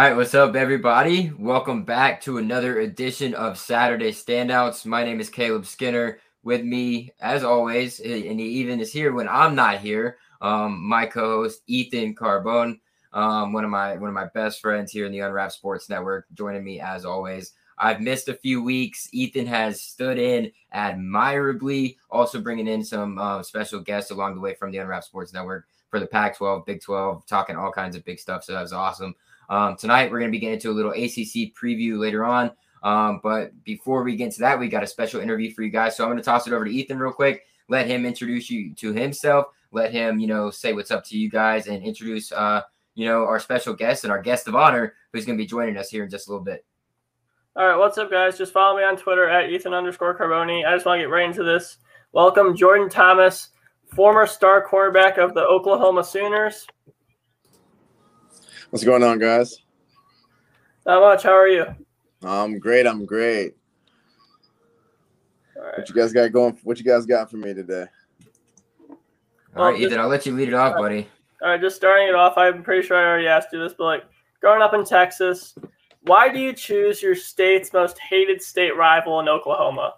right, what's up, everybody? Welcome back to another edition of Saturday Standouts. My name is Caleb Skinner. With me, as always, and he even is here when I'm not here. Um, my co-host Ethan Carbone, um, one of my one of my best friends here in the Unwrapped Sports Network, joining me as always. I've missed a few weeks. Ethan has stood in admirably, also bringing in some uh, special guests along the way from the Unwrapped Sports Network for the Pac 12, Big 12, talking all kinds of big stuff. So that was awesome. Um, tonight, we're going to be getting into a little ACC preview later on. Um, but before we get into that, we got a special interview for you guys. So I'm going to toss it over to Ethan real quick. Let him introduce you to himself. Let him, you know, say what's up to you guys and introduce, uh, you know, our special guest and our guest of honor who's going to be joining us here in just a little bit. All right, what's up, guys? Just follow me on Twitter at Ethan underscore Carboni. I just want to get right into this. Welcome, Jordan Thomas, former star cornerback of the Oklahoma Sooners. What's going on, guys? Not much. How are you? I'm great. I'm great. What you guys got going? What you guys got for me today? All right, Ethan. I'll let you lead it off, buddy. All right, just starting it off. I'm pretty sure I already asked you this, but like growing up in Texas, why do you choose your state's most hated state rival in Oklahoma?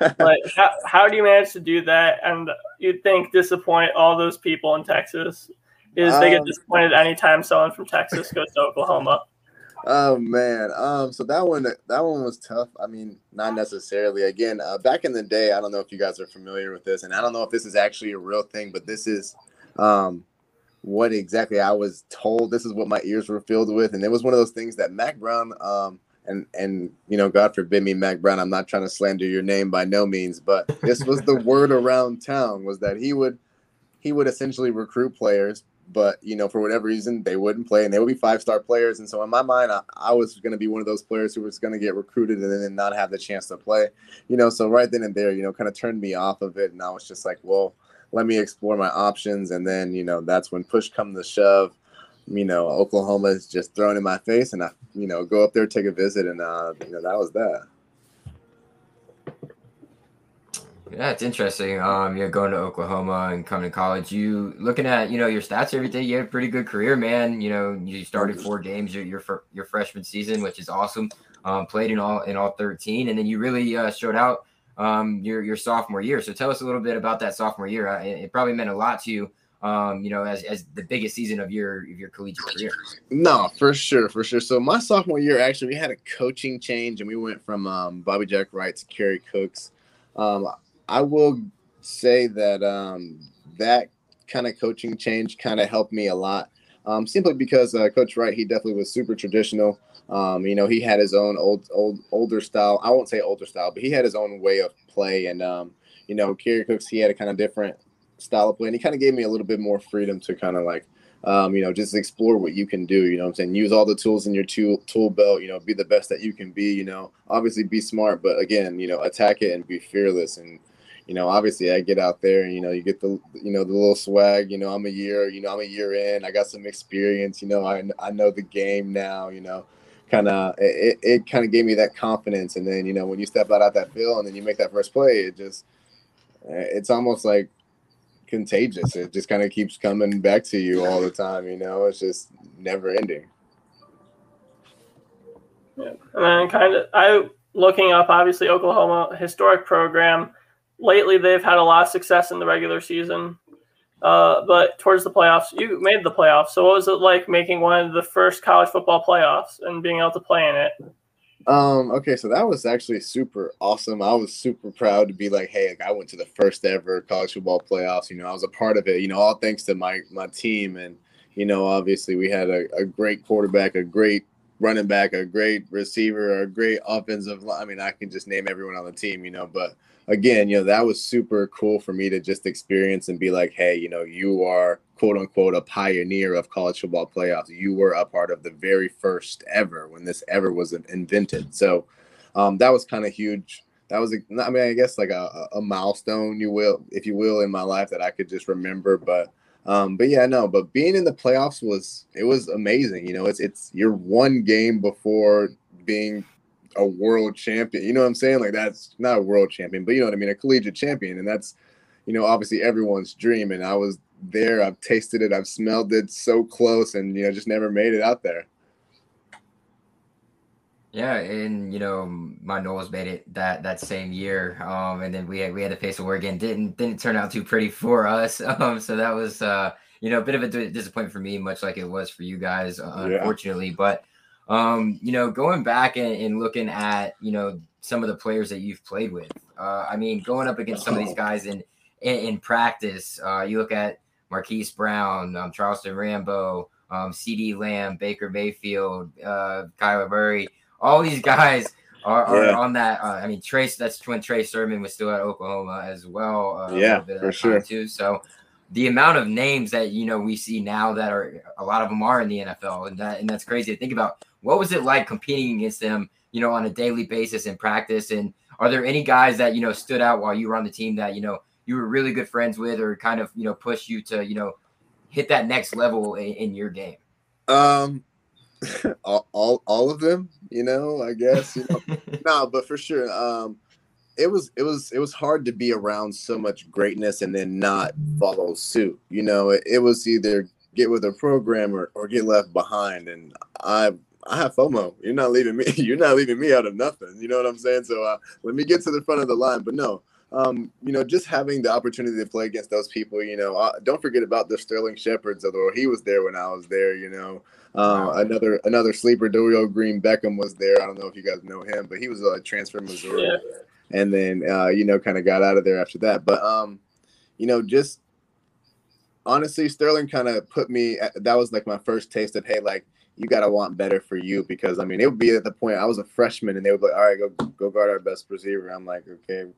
like, how, how do you manage to do that? And you'd think disappoint all those people in Texas is um, they get um, disappointed anytime someone from Texas goes to Oklahoma. Oh man, um, so that one that one was tough. I mean, not necessarily. Again, uh, back in the day, I don't know if you guys are familiar with this, and I don't know if this is actually a real thing, but this is um, what exactly I was told. This is what my ears were filled with, and it was one of those things that Mack Brown, um, and and you know, God forbid me, Mack Brown. I'm not trying to slander your name by no means, but this was the word around town was that he would he would essentially recruit players but you know for whatever reason they wouldn't play and they would be five star players. And so in my mind i, I was going to be one of those players who was going to get recruited and then not have the chance to play you know? So right then and there you know kind of turned me off of it and i was just like well let me explore my options. And then you know that's when push come to shove you know oklahoma is just thrown in my face and i you know go up there take a visit and uh you know that was that yeah, it's interesting. Um, you're going to Oklahoma and coming to college. You looking at you know your stats, everything. You had a pretty good career, man. You know, you started four games your your, your freshman season, which is awesome. Um, played in all in all 13, and then you really uh, showed out um, your your sophomore year. So tell us a little bit about that sophomore year. Uh, it, it probably meant a lot to you. Um, you know, as, as the biggest season of your of your collegiate career. No, for sure, for sure. So my sophomore year, actually, we had a coaching change, and we went from um, Bobby Jack Wright to Kerry Cooks. Um, I will say that um, that kind of coaching change kind of helped me a lot. Um, simply because uh, Coach Wright, he definitely was super traditional. Um, you know, he had his own old, old, older style. I won't say older style, but he had his own way of play. And um, you know, Kerry Cooks, he had a kind of different style of play, and he kind of gave me a little bit more freedom to kind of like, um, you know, just explore what you can do. You know, I'm saying use all the tools in your tool tool belt. You know, be the best that you can be. You know, obviously be smart, but again, you know, attack it and be fearless and you know, obviously I get out there and, you know, you get the, you know, the little swag, you know, I'm a year, you know, I'm a year in, I got some experience, you know, I, I know the game now, you know, kind of, it, it kind of gave me that confidence. And then, you know, when you step out at that field and then you make that first play, it just, eh, it's almost like contagious. It just kind of keeps coming back to you all the time, you know, it's just never ending. Yeah. And then kind of, I, looking up, obviously Oklahoma historic program, lately they've had a lot of success in the regular season. Uh, but towards the playoffs, you made the playoffs. So what was it like making one of the first college football playoffs and being able to play in it? Um, okay, so that was actually super awesome. I was super proud to be like, hey, like I went to the first ever college football playoffs. You know, I was a part of it, you know, all thanks to my my team. And, you know, obviously we had a, a great quarterback, a great running back, a great receiver, a great offensive. Line. I mean, I can just name everyone on the team, you know, but again, you know, that was super cool for me to just experience and be like, hey, you know, you are quote unquote a pioneer of college football playoffs. You were a part of the very first ever when this ever was invented. So um, that was kind of huge. That was, I mean, I guess like a, a milestone, you will, if you will, in my life that I could just remember. But um, but yeah, no, but being in the playoffs was it was amazing. You know, it's it's you're one game before being a world champion. You know what I'm saying? Like that's not a world champion, but you know what I mean, a collegiate champion, and that's you know obviously everyone's dream. And I was there. I've tasted it. I've smelled it so close, and you know just never made it out there. Yeah, and you know my Noles made it that that same year, um, and then we had we had to face Oregon. Didn't didn't turn out too pretty for us, um, so that was uh, you know a bit of a disappointment for me, much like it was for you guys, uh, yeah. unfortunately. But um, you know, going back and, and, looking at you know some of the players that you've played with, uh, I mean, going up against some of these guys in in, in practice, uh, you look at Marquise Brown, um, Charleston Rambo, um, CeeDee Lamb, Baker Mayfield, uh, Kyler Murray all these guys are, are yeah. on that. Uh, I mean, Trace, that's when Trey Sermon was still at Oklahoma as well. Uh, yeah, for sure. Too. So the amount of names that you know we see now that are a lot of them are in the NFL, and that and that's crazy to think about. What was it like competing against them? You know, on a daily basis in practice, and are there any guys that you know stood out while you were on the team that you know you were really good friends with, or kind of you know pushed you to you know hit that next level in, in your game? Um, all, all, all of them, you know, I guess, you know, no, but for sure. Um, it was, it was, it was hard to be around so much greatness and then not follow suit. You know, it, it was either get with a program or, or get left behind. And I, I have FOMO. You're not leaving me. You're not leaving me out of nothing. You know what I'm saying? So uh, let me get to the front of the line. But no, um, you know, just having the opportunity to play against those people, you know, uh, don't forget about the Sterling Shepards, although he was there when I was there, you know. Uh, another another sleeper, Dorial Green Beckham was there. I don't know if you guys know him, but he was a transfer Missouri, yeah. and then uh, you know, kind of got out of there after that. But um, you know, just honestly, Sterling kind of put me. That was like my first taste of hey, like you gotta want better for you because I mean, it would be at the point I was a freshman and they would be like, all right, go go guard our best receiver. I'm like, okay,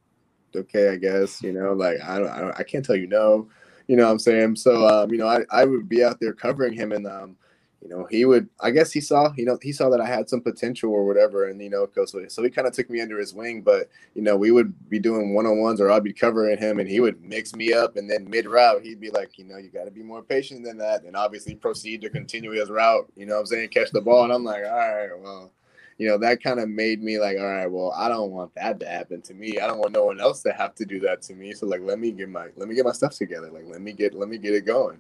okay, I guess, you know, like I don't, I, don't, I can't tell you no, you know what I'm saying? So, um, you know, I, I would be out there covering him and, um, you know, he would, I guess he saw, you know, he saw that I had some potential or whatever. And, you know, so, so he kind of took me under his wing, but, you know, we would be doing one-on-ones or I'd be covering him and he would mix me up. And then mid route, he'd be like, you know, you got to be more patient than that. And obviously proceed to continue his route, you know I'm saying? Catch the ball. And I'm like, all right, well, you know, that kind of made me like, all right, well, I don't want that to happen to me. I don't want no one else to have to do that to me. So like, let me get my let me get my stuff together. Like, let me get let me get it going.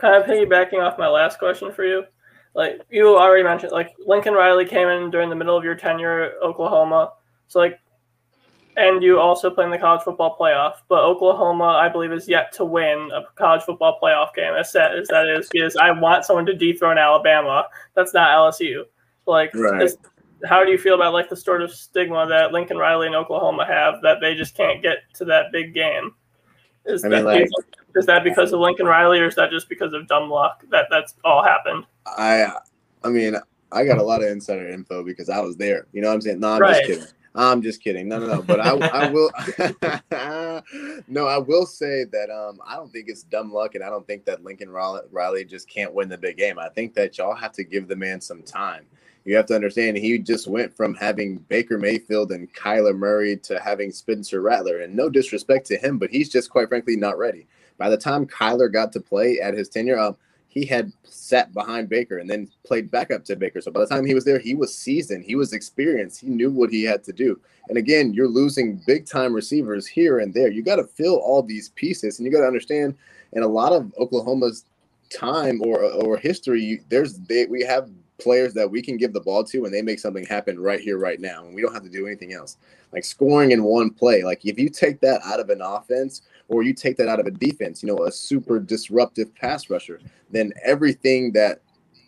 Kind of piggybacking off my last question for you, like you already mentioned, like Lincoln Riley came in during the middle of your tenure at Oklahoma. So like and you also play in the college football playoff. But Oklahoma, I believe, is yet to win a college football playoff game. As sad as that is, because I want someone to dethrone Alabama. That's not LSU. Like, right. is, how do you feel about like the sort of stigma that Lincoln Riley and Oklahoma have that they just can't get to that big game? Is I that like, is that because of Lincoln Riley, or is that just because of dumb luck that that's all happened? I, I mean, I got a lot of insider info because I was there. You know what I'm saying? No, I'm right. just kidding. I'm just kidding. No, no, no. But I, I will. no, I will say that um, I don't think it's dumb luck, and I don't think that Lincoln Riley just can't win the big game. I think that y'all have to give the man some time. You have to understand he just went from having Baker Mayfield and Kyler Murray to having Spencer Rattler, and no disrespect to him, but he's just quite frankly not ready. By the time Kyler got to play at his tenure, um, he had sat behind Baker and then played backup to Baker. So by the time he was there, he was seasoned, he was experienced, he knew what he had to do. And again, you're losing big time receivers here and there. You got to fill all these pieces, and you got to understand. In a lot of Oklahoma's time or or history, there's they, we have players that we can give the ball to and they make something happen right here, right now. And we don't have to do anything else. Like scoring in one play. Like if you take that out of an offense or you take that out of a defense, you know, a super disruptive pass rusher, then everything that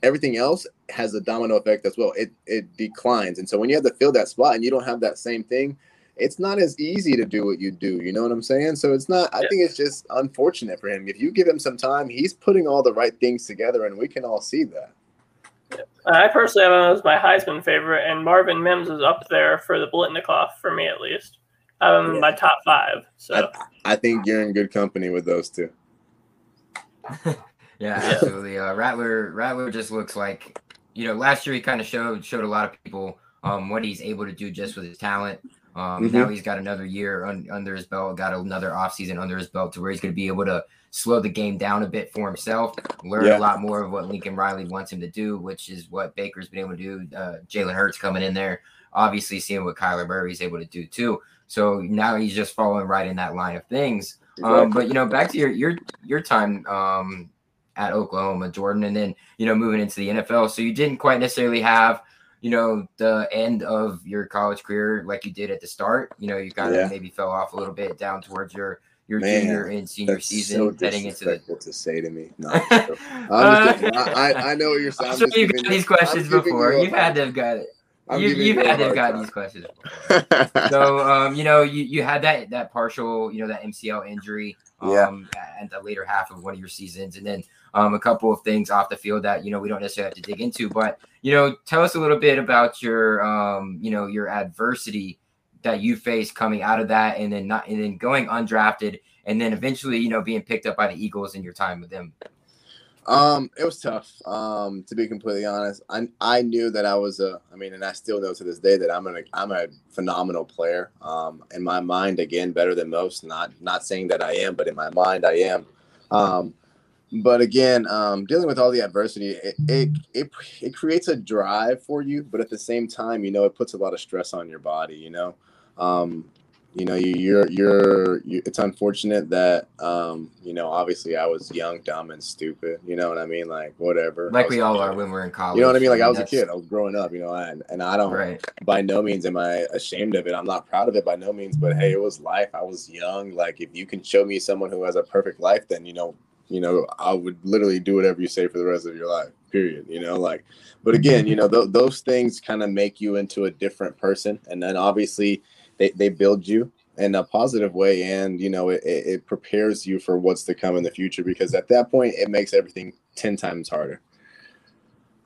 everything else has a domino effect as well. It it declines. And so when you have to fill that spot and you don't have that same thing, it's not as easy to do what you do. You know what I'm saying? So it's not, I yeah. think it's just unfortunate for him. If you give him some time, he's putting all the right things together and we can all see that. I personally have him as my Heisman favorite, and Marvin Mims is up there for the Biletnikoff for me at least. Um, yeah. my top five. So I, I, think you're in good company with those two. yeah, absolutely. Uh, Rattler Rattler just looks like you know last year he kind of showed showed a lot of people um, what he's able to do just with his talent. Um, mm-hmm. Now he's got another year un- under his belt, got another offseason under his belt to where he's going to be able to slow the game down a bit for himself, learn yeah. a lot more of what Lincoln Riley wants him to do, which is what Baker's been able to do. Uh, Jalen Hurts coming in there, obviously seeing what Kyler Murray's able to do too. So now he's just following right in that line of things. Um, but you know, back to your your your time, um, at Oklahoma, Jordan, and then you know moving into the NFL. So you didn't quite necessarily have you know the end of your college career like you did at the start. You know, you kind of Yeah. maybe fell off a little bit down towards your your Man, junior and senior season, so heading into the. to say to me. No, I'm just joking. I'm just joking. I, I, know what you're saying. I'm, I'm sure you've got these questions before. you you've had to have got it. I'm you, you've had to have gotten these questions before. so um, you know, you, you had that that partial, you know, that MCL injury Yeah. um at the later half of one of your seasons, and then um a couple of things off the field that you know we don't necessarily have to dig into. But you know, tell us a little bit about your um, you know, your adversity that you faced coming out of that and then not and then going undrafted and then eventually, you know, being picked up by the Eagles in your time with them. Um, it was tough. Um, to be completely honest, I I knew that I was a. I mean, and I still know to this day that I'm an I'm a phenomenal player. Um, in my mind, again, better than most. Not not saying that I am, but in my mind, I am. Um, but again, um, dealing with all the adversity, it, it it it creates a drive for you, but at the same time, you know, it puts a lot of stress on your body. You know, um, you know, you, you're you're you, it's unfortunate that um, you know, obviously, I was young, dumb, and stupid. You know what I mean? Like whatever. Like we all are when we're in college. You know what I mean? Like I was a kid. I was growing up. You know, and and I don't Right. by no means am I ashamed of it. I'm not proud of it by no means, but hey, it was life. I was young. Like if you can show me someone who has a perfect life, then you know, you know, I would literally do whatever you say for the rest of your life. Period. You know, like, but again, you know, th- those things kind of make you into a different person, and then obviously they they build you in a positive way, and you know, it, it prepares you for what's to come in the future because at that point, it makes everything ten times harder.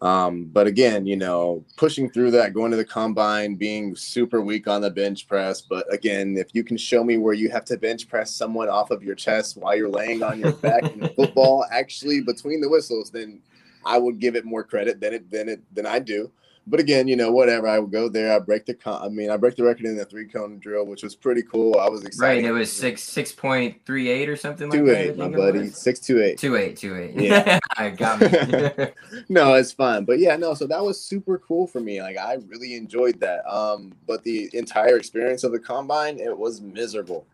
Um, but again, you know, pushing through that, going to the combine, being super weak on the bench press. But again, if you can show me where you have to bench press someone off of your chest while you're laying on your back in football, actually between the whistles, then I would give it more credit than it than it than I do. But again, you know, whatever. I would go there. I break the con- I mean, I break the record in the three cone drill, which was pretty cool. I was excited. Right. it was six six point three eight or something like two that. I eight, my buddy, six two eight. Two eight, two eight. Yeah. I got me. no, it's fine. But yeah, no, so that was super cool for me. Like I really enjoyed that. Um, but the entire experience of the combine, it was miserable.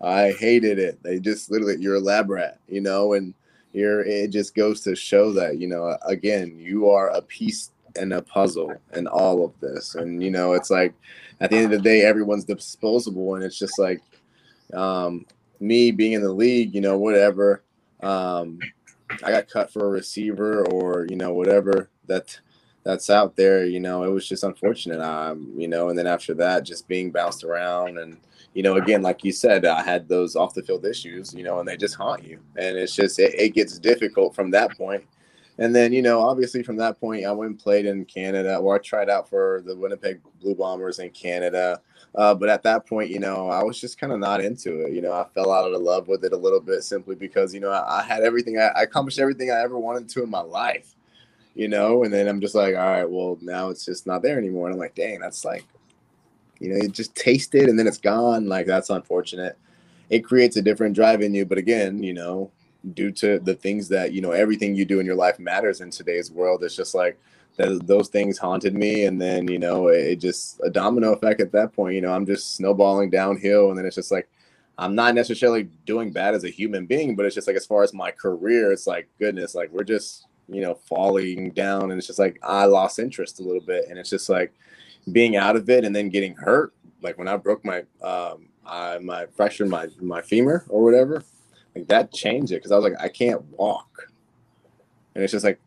I hated it. They just literally you're a lab rat, you know, and you're it just goes to show that, you know, again, you are a piece and a puzzle in all of this. And you know, it's like at the end of the day, everyone's disposable and it's just like um me being in the league, you know, whatever. Um I got cut for a receiver or you know whatever that that's out there. You know, it was just unfortunate. Um, you know, and then after that, just being bounced around and you know, again, like you said, I had those off the field issues. You know, and they just haunt you, and it's just it, it gets difficult from that point. And then you know, obviously from that point, I went and played in Canada, or I tried out for the Winnipeg Blue Bombers in Canada. Uh, but at that point, you know, I was just kind of not into it. You know, I fell out of love with it a little bit simply because, you know, I, I had everything, I, I accomplished everything I ever wanted to in my life, you know, and then I'm just like, all right, well, now it's just not there anymore. And I'm like, dang, that's like, you know, you just taste it and then it's gone. Like, that's unfortunate. It creates a different drive in you. But again, you know, due to the things that, you know, everything you do in your life matters in today's world, it's just like, those things haunted me and then you know it, it just a domino effect at that point you know i'm just snowballing downhill and then it's just like i'm not necessarily doing bad as a human being but it's just like as far as my career it's like goodness like we're just you know falling down and it's just like i lost interest a little bit and it's just like being out of it and then getting hurt like when i broke my um I, my fractured my my femur or whatever like that changed it because i was like i can't walk and it's just like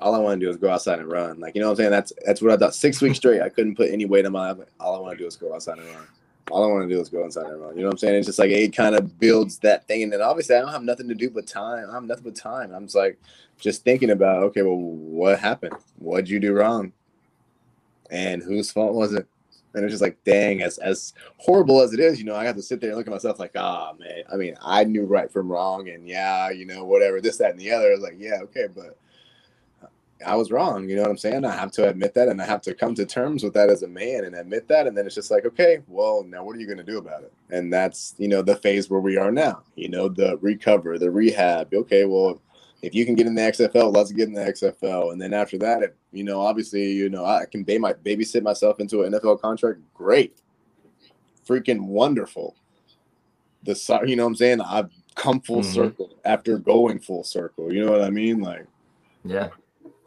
all I want to do is go outside and run. Like, you know what I'm saying? That's that's what I thought. Six weeks straight, I couldn't put any weight on my. All I want to do is go outside and run. All I want to do is go inside and run. You know what I'm saying? It's just like it kind of builds that thing. And then obviously I don't have nothing to do but time. I have nothing but time. I'm just like just thinking about, okay, well, what happened? What'd you do wrong? And whose fault was it? And it's just like, dang, as as horrible as it is, you know, I have to sit there and look at myself like, ah, man. I mean, I knew right from wrong, and yeah, you know, whatever, this, that, and the other. I was like, yeah, okay, but I was wrong. You know what I'm saying? I have to admit that and I have to come to terms with that as a man and admit that. And then it's just like, okay, well, now what are you going to do about it? And that's, you know, the phase where we are now, you know, the recover, the rehab. Okay, well, if you can get in the XFL, let's get in the XFL. And then after that, if, you know, obviously, you know, I can my babysit myself into an NFL contract. Great. Freaking wonderful. The, you know what I'm saying? I've come full mm-hmm. circle after going full circle. You know what I mean? Like, yeah.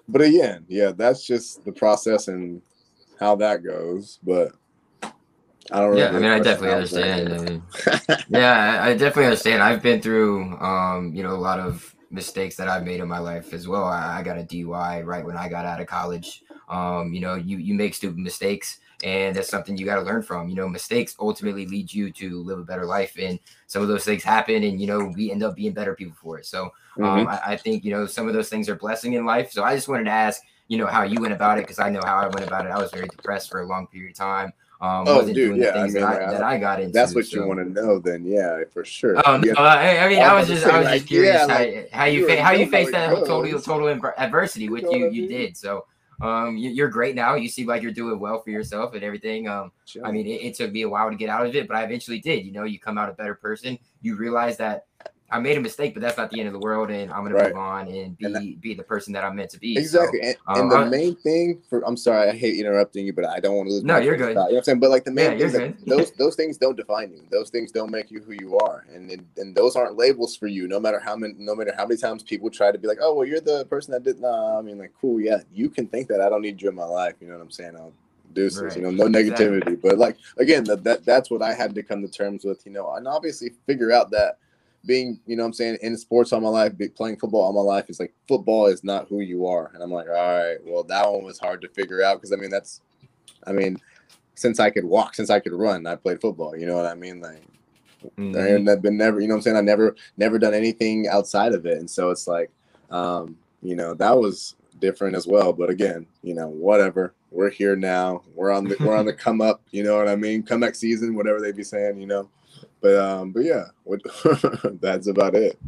But again, yeah, that's just the process and how that goes. But I don't. Yeah, I mean, I definitely understand. I mean, yeah, I definitely understand. I've been through, um, you know, a lot of mistakes that I've made in my life as well. I, I got a DUI right when I got out of college. Um, you know, you you make stupid mistakes, and that's something you got to learn from. You know, mistakes ultimately lead you to live a better life, and some of those things happen, and you know, we end up being better people for it. So, um, mm-hmm. I, I think you know some of those things are blessing in life. So, I just wanted to ask, you know, how you went about it because I know how I went about it. I was very depressed for a long period of time. Um, oh, dude, yeah. I mean, that, I, that, I, got into. That's what so. you want to know, then, yeah, for sure. Oh no, I, I, mean, I was just, I was just curious yeah, like, how, you fa- how you faced that total total adversity, which you you did. So, um, you, are great now. You seem like you're doing well for yourself and everything. Um, sure. I mean, it, it took me a while to get out of it, but I eventually did. You know, you come out a better person. You realize that I made a mistake, but that's not the end of the world, and I'm gonna right. move on and be and that, be the person that I'm meant to be. Exactly. So, and, um, and, the I, main thing for I'm sorry, I hate interrupting you, but I don't want to lose. No, you're good. You know what I'm saying? But like the main yeah, thing those those things don't define you. Those things don't make you who you are, and, and and those aren't labels for you. No matter how many no matter how many times people try to be like, oh well, you're the person that did. Nah, I mean like cool, yeah, you can think that. I don't need you in my life. You know what I'm saying? I'll deuces, right. you know, no negativity. Exactly. But like again, that, that that's what I had to come to terms with, you know, and obviously figure out that being, you know I'm saying, in sports all my life, playing football all my life, is like football is not who you are. And I'm like, all right, well, that one was hard to figure out because I mean, that's, I mean, since I could walk, since I could run, I played football. You know what I mean? Like, mm-hmm. I've been never, you know I'm saying? I never, never done anything outside of it. And so it's like, um, you know, that was different as well. But again, you know, whatever. We're here now. We're on the, we're on the come up. You know what I mean? Comeback season, whatever they be saying. You know. But um, but yeah, what, that's about it.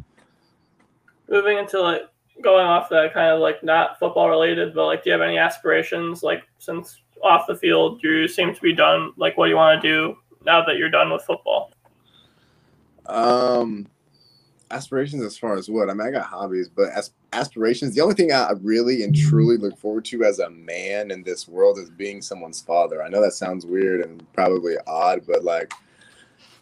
Moving into like going off that kind of like not football related, but like, do you have any aspirations? Like, since off the field, you seem to be done. Like, what do you want to do now that you're done with football? Um, aspirations as far as what? I mean, I got hobbies, but as aspirations, the only thing I really and truly look forward to as a man in this world is being someone's father. I know that sounds weird and probably odd, but like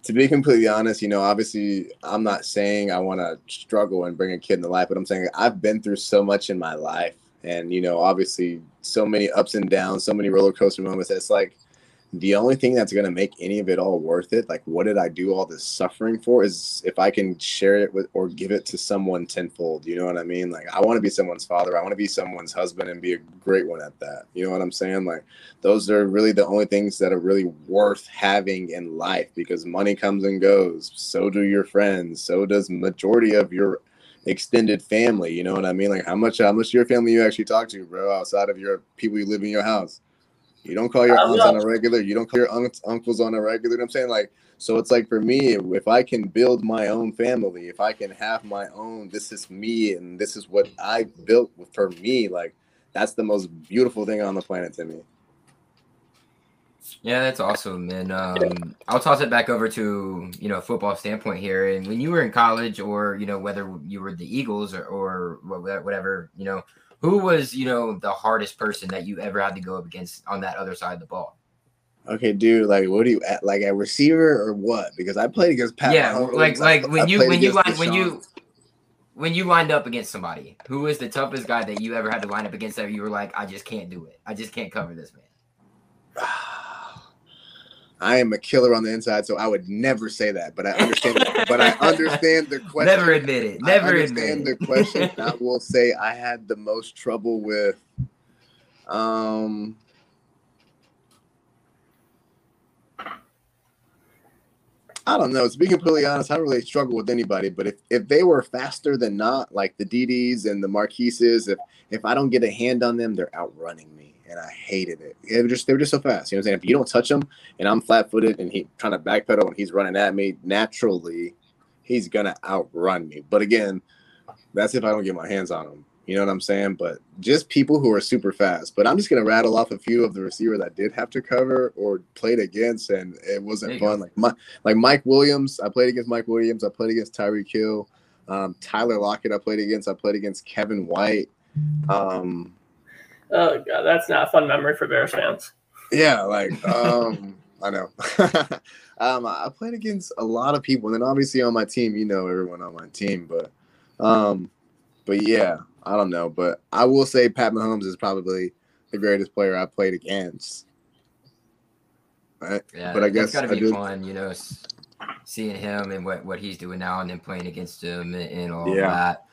to be completely honest, you know, obviously, I'm not saying I want to struggle and bring a kid into life, but I'm saying I've been through so much in my life, and you know, obviously, so many ups and downs, so many roller coaster moments. It's like the only thing that's going to make any of it all worth it like what did i do all this suffering for is if i can share it with or give it to someone tenfold you know what i mean? Like i want to be someone's father i want to be someone's husband and be a great one at that you know what i'm saying? Like those are really the only things that are really worth having in life because money comes and goes so do your friends so does majority of your extended family you know what i mean? Like how much how much your family you actually talk to bro outside of your people you live in your house you don't call your aunts on a regular. You don't call your aunts, uncles on a regular. You know what I'm saying? Like, so it's like for me, if I can build my own family, if I can have my own, this is me and this is what I built for me, like, that's the most beautiful thing on the planet to me. Yeah, that's awesome. And um, I'll toss it back over to you know football standpoint here. And when you were in college, or you know whether you were the Eagles or, or whatever, you know, who was, you know, the hardest person that you ever had to go up against on that other side of the ball? Okay, dude. Like, what do you at like a receiver or what? Because I played against Pat. Yeah, Mahomes. like like when you when you line, when you when you lined up against somebody, who was the toughest guy that you ever had to line up against that you were like, I just can't do it. I just can't cover this man. I am a killer on the inside, so I would never say that. But I understand. but I understand the question. Never admit it. Never I understand admit the question. I will say I had the most trouble with. Um, I don't know. To be completely honest, I don't really struggle with anybody. But if, if they were faster than not, like the DDs and the Marquises, if if I don't get a hand on them, they're outrunning me and I hated it. They were just they were just so fast. You know what I'm saying? If you don't touch him and I'm flat footed and he trying to backpedal and he's running at me, naturally he's gonna outrun me. But again, that's if I don't get my hands on him. You know what I'm saying? But just people who are super fast. But I'm just gonna rattle off a few of the receivers I did have to cover or played against, and it wasn't fun. Go. Like my like Mike Williams, I played against Mike Williams. I played against Tyreek Hill. Um, Tyler Lockett, I played against. I played against Kevin White. Um, Oh god, that's not a fun memory for Bears fans. Yeah, like um I know. um, I played against a lot of people, and then obviously on my team, you know everyone on my team, but um, but yeah, I don't know, but I will say Pat Mahomes is probably the greatest player I played against. Right? Yeah, but I guess it's got to be fun, you know, seeing him and what what he's doing now, and then playing against him and, and all yeah. that.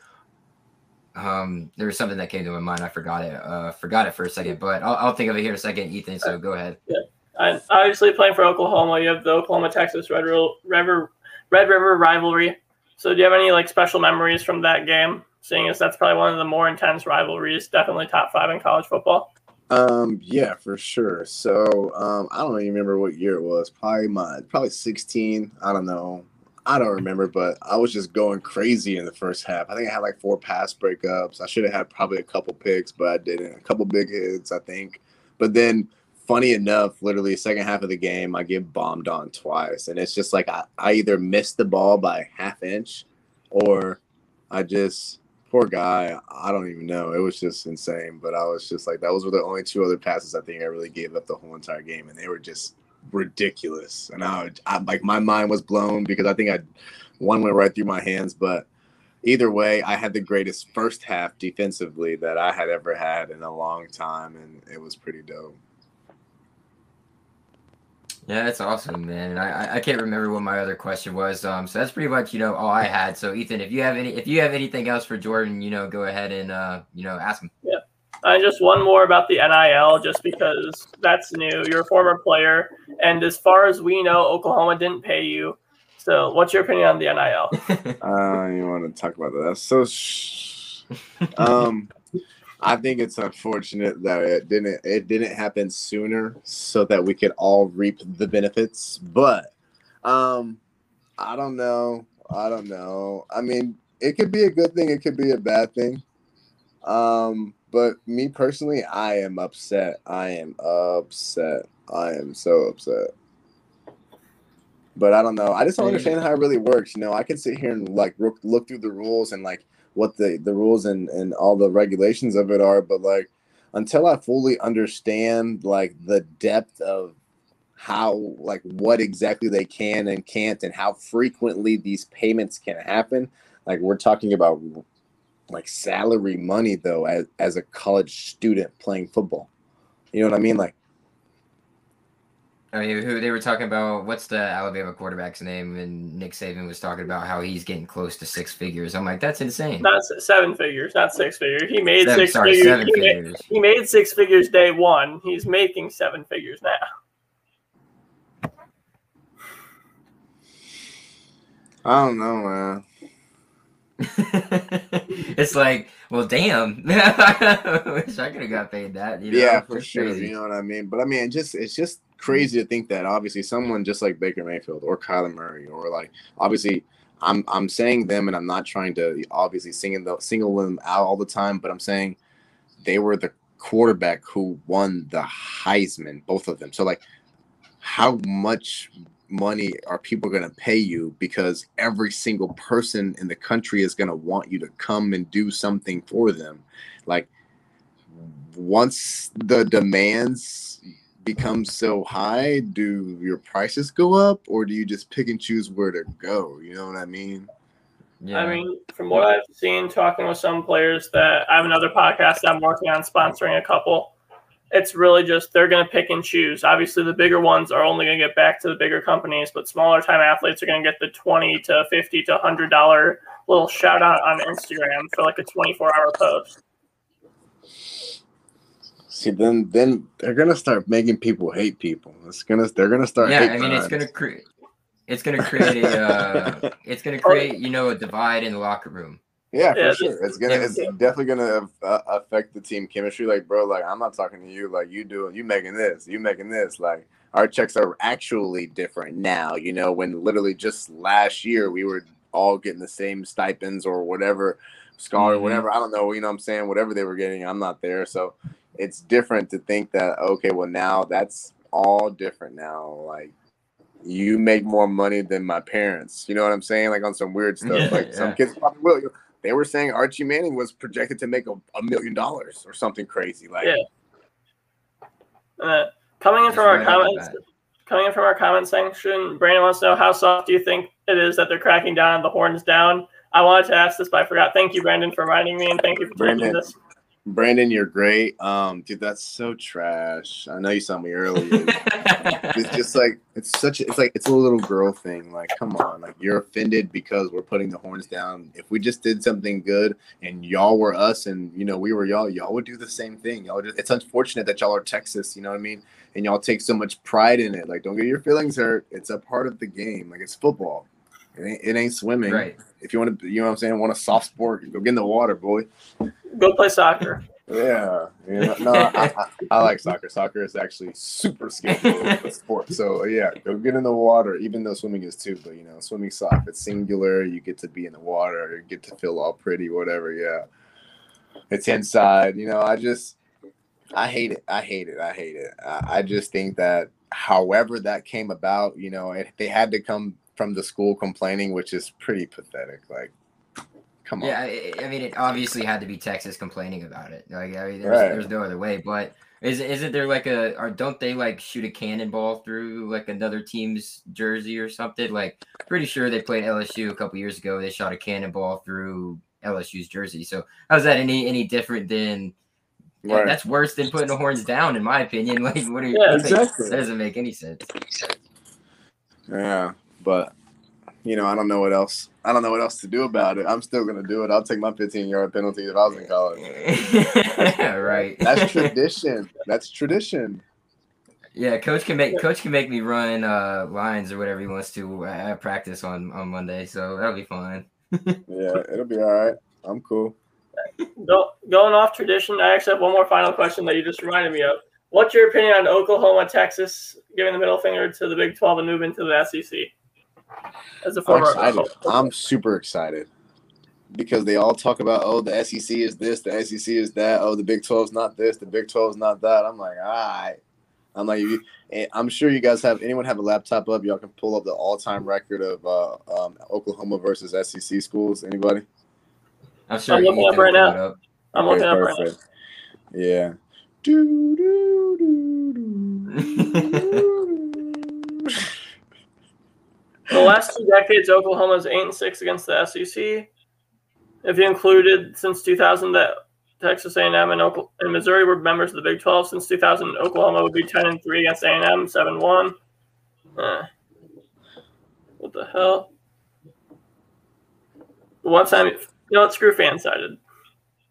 Um, there was something that came to my mind. I forgot it. Uh, forgot it for a second, but I'll, I'll think of it here in a second, Ethan. So go ahead. Yeah. And obviously, playing for Oklahoma, you have the Oklahoma Texas Red River Red River rivalry. So, do you have any like special memories from that game? Seeing as that's probably one of the more intense rivalries, definitely top five in college football. Um, yeah, for sure. So, um, I don't even remember what year it was. Probably my probably 16. I don't know. I don't remember, but I was just going crazy in the first half. I think I had like four pass breakups. I should have had probably a couple picks, but I didn't. A couple big hits, I think. But then funny enough, literally second half of the game, I get bombed on twice, and it's just like I, I either missed the ball by half inch, or I just poor guy. I don't even know. It was just insane. But I was just like, those were the only two other passes I think I really gave up the whole entire game, and they were just ridiculous. And I, I like my mind was blown because I think I one went right through my hands, but either way, I had the greatest first half defensively that I had ever had in a long time, and it was pretty dope. Yeah, that's awesome, man. And I, I can't remember what my other question was. Um, so that's pretty much you know all I had. So Ethan, if you have any, if you have anything else for Jordan, you know, go ahead and uh, you know, ask him. Yeah, uh, just one more about the NIL, just because that's new. You're a former player, and as far as we know, Oklahoma didn't pay you. So, what's your opinion on the NIL? uh, you want to talk about that? That's So, sh- um, I think it's unfortunate that it didn't it didn't happen sooner so that we could all reap the benefits. But um I don't know. I don't know. I mean, it could be a good thing, it could be a bad thing. Um but me personally, I am upset. I am upset. I am so upset. But I don't know. I just don't understand how it really works. You know, I can sit here and like look, look through the rules and like what the the rules and and all the regulations of it are but like until i fully understand like the depth of how like what exactly they can and can't and how frequently these payments can happen like we're talking about like salary money though as, as a college student playing football you know what i mean like I mean, who they were talking about? What's the Alabama quarterback's name? And Nick Saban was talking about how he's getting close to six figures. I'm like, that's insane. Not seven figures, not six figures. He made seven, six sorry, figures. Seven he, figures. Made, he made six figures day one. He's making seven figures now. I don't know, man. it's like, well, damn. I wish I could have got paid that. You know? Yeah, for sure. Crazy. You know what I mean? But I mean, just it's just hmm. crazy to think that obviously someone just like Baker Mayfield or Kyler Murray or like obviously I'm I'm saying them and I'm not trying to obviously singing the single them out all the time, but I'm saying they were the quarterback who won the Heisman, both of them. So like how much money are people going to pay you because every single person in the country is going to want you to come and do something for them like once the demands become so high, do your prices go up or do you just pick and choose where to go? You know what I mean? Yeah. I mean, from what I've seen talking with some players that I have another podcast that I'm working on sponsoring a couple. It's really just they're going to pick and choose. Obviously, the bigger ones are only going to get back to the bigger companies, but smaller time athletes are going to get the 20 to 50 to $100 little shout out on Instagram for like a 24 hour post. See, then then they're gonna start making people hate people. It's gonna they're gonna start. Yeah, I mean, it's gonna create. It's gonna create a. Uh, it's gonna create, you know, a divide in the locker room. Yeah, for yeah, sure. It's gonna. It's definitely gonna uh, affect the team chemistry. Like, bro, like I'm not talking to you. Like, you doing, you making this, you making this. Like, our checks are actually different now. You know, when literally just last year we were all getting the same stipends or whatever, scholar, mm-hmm. whatever. I don't know. You know, what I'm saying whatever they were getting. I'm not there, so it's different to think that okay, well now that's all different now. Like you make more money than my parents. You know what I'm saying? Like on some weird stuff. Yeah, like yeah. some kids probably will. They were saying Archie Manning was projected to make a, a million dollars or something crazy. Like yeah. Uh, coming in from our comments, coming in from our comment section. Brandon wants to know how soft do you think it is that they're cracking down on the horns down? I wanted to ask this, but I forgot. Thank you, Brandon, for reminding me, and thank you for taking Brandon. this. Brandon, you're great. Um, dude, that's so trash. I know you saw me earlier. it's just like it's such a, it's like it's a little girl thing. Like, come on, like you're offended because we're putting the horns down. If we just did something good and y'all were us and you know we were y'all, y'all would do the same thing. Y'all just it's unfortunate that y'all are Texas, you know what I mean? And y'all take so much pride in it. Like, don't get your feelings hurt. It's a part of the game. Like it's football. It ain't, it ain't swimming. right. If you want to, you know what I'm saying, want a soft sport, go get in the water, boy. Go play soccer. Yeah, no, I, I, I like soccer. Soccer is actually super skillful sport. So yeah, go get in the water. Even though swimming is too, but you know, swimming soft. It's singular. You get to be in the water. You get to feel all pretty, whatever. Yeah, it's inside. You know, I just, I hate it. I hate it. I hate it. I, I just think that, however that came about, you know, it, they had to come from the school complaining, which is pretty pathetic. Like, come on. Yeah, I, I mean, it obviously had to be Texas complaining about it. Like, I mean, there's, Right. there's no other way. But is isn't there like a or don't they like shoot a cannonball through like another team's jersey or something? Like, pretty sure they played LSU a couple years ago. They shot a cannonball through LSU's jersey. So how's that any any different than? Right. That's worse than putting the horns down, in my opinion. Like, what are you? Yeah, exactly. That doesn't make any sense. Yeah, but you know, I don't know what else. I don't know what else to do about it. I'm still gonna do it. I'll take my 15 yard penalty if I was in college. right. That's tradition. That's tradition. Yeah, coach can make coach can make me run uh lines or whatever he wants to at practice on on Monday, so that'll be fine. Yeah, it'll be all right. I'm cool. Go, going off tradition, I actually have one more final question that you just reminded me of. What's your opinion on Oklahoma, Texas giving the middle finger to the Big 12 and moving to the SEC? As a I'm former excited. I'm super excited because they all talk about oh the SEC is this, the SEC is that. Oh the Big 12 is not this, the Big 12 is not that. I'm like, all right. I'm like, you, eh, I'm sure you guys have. Anyone have a laptop up? Y'all can pull up the all-time record of uh, um, Oklahoma versus SEC schools. Anybody? I'm sure I'm looking up right now. up. I'm Okay, looking up right now. perfect. Yeah. Do, do, do, do. The last two decades, Oklahoma's eight and six against the SEC. If you included since 2000 that Texas A&M and, Oklahoma, and Missouri were members of the Big 12, since 2000 Oklahoma would be 10 and three against A&M, 7-1. Uh, what the hell? The one time, you know what? Screw FanSided.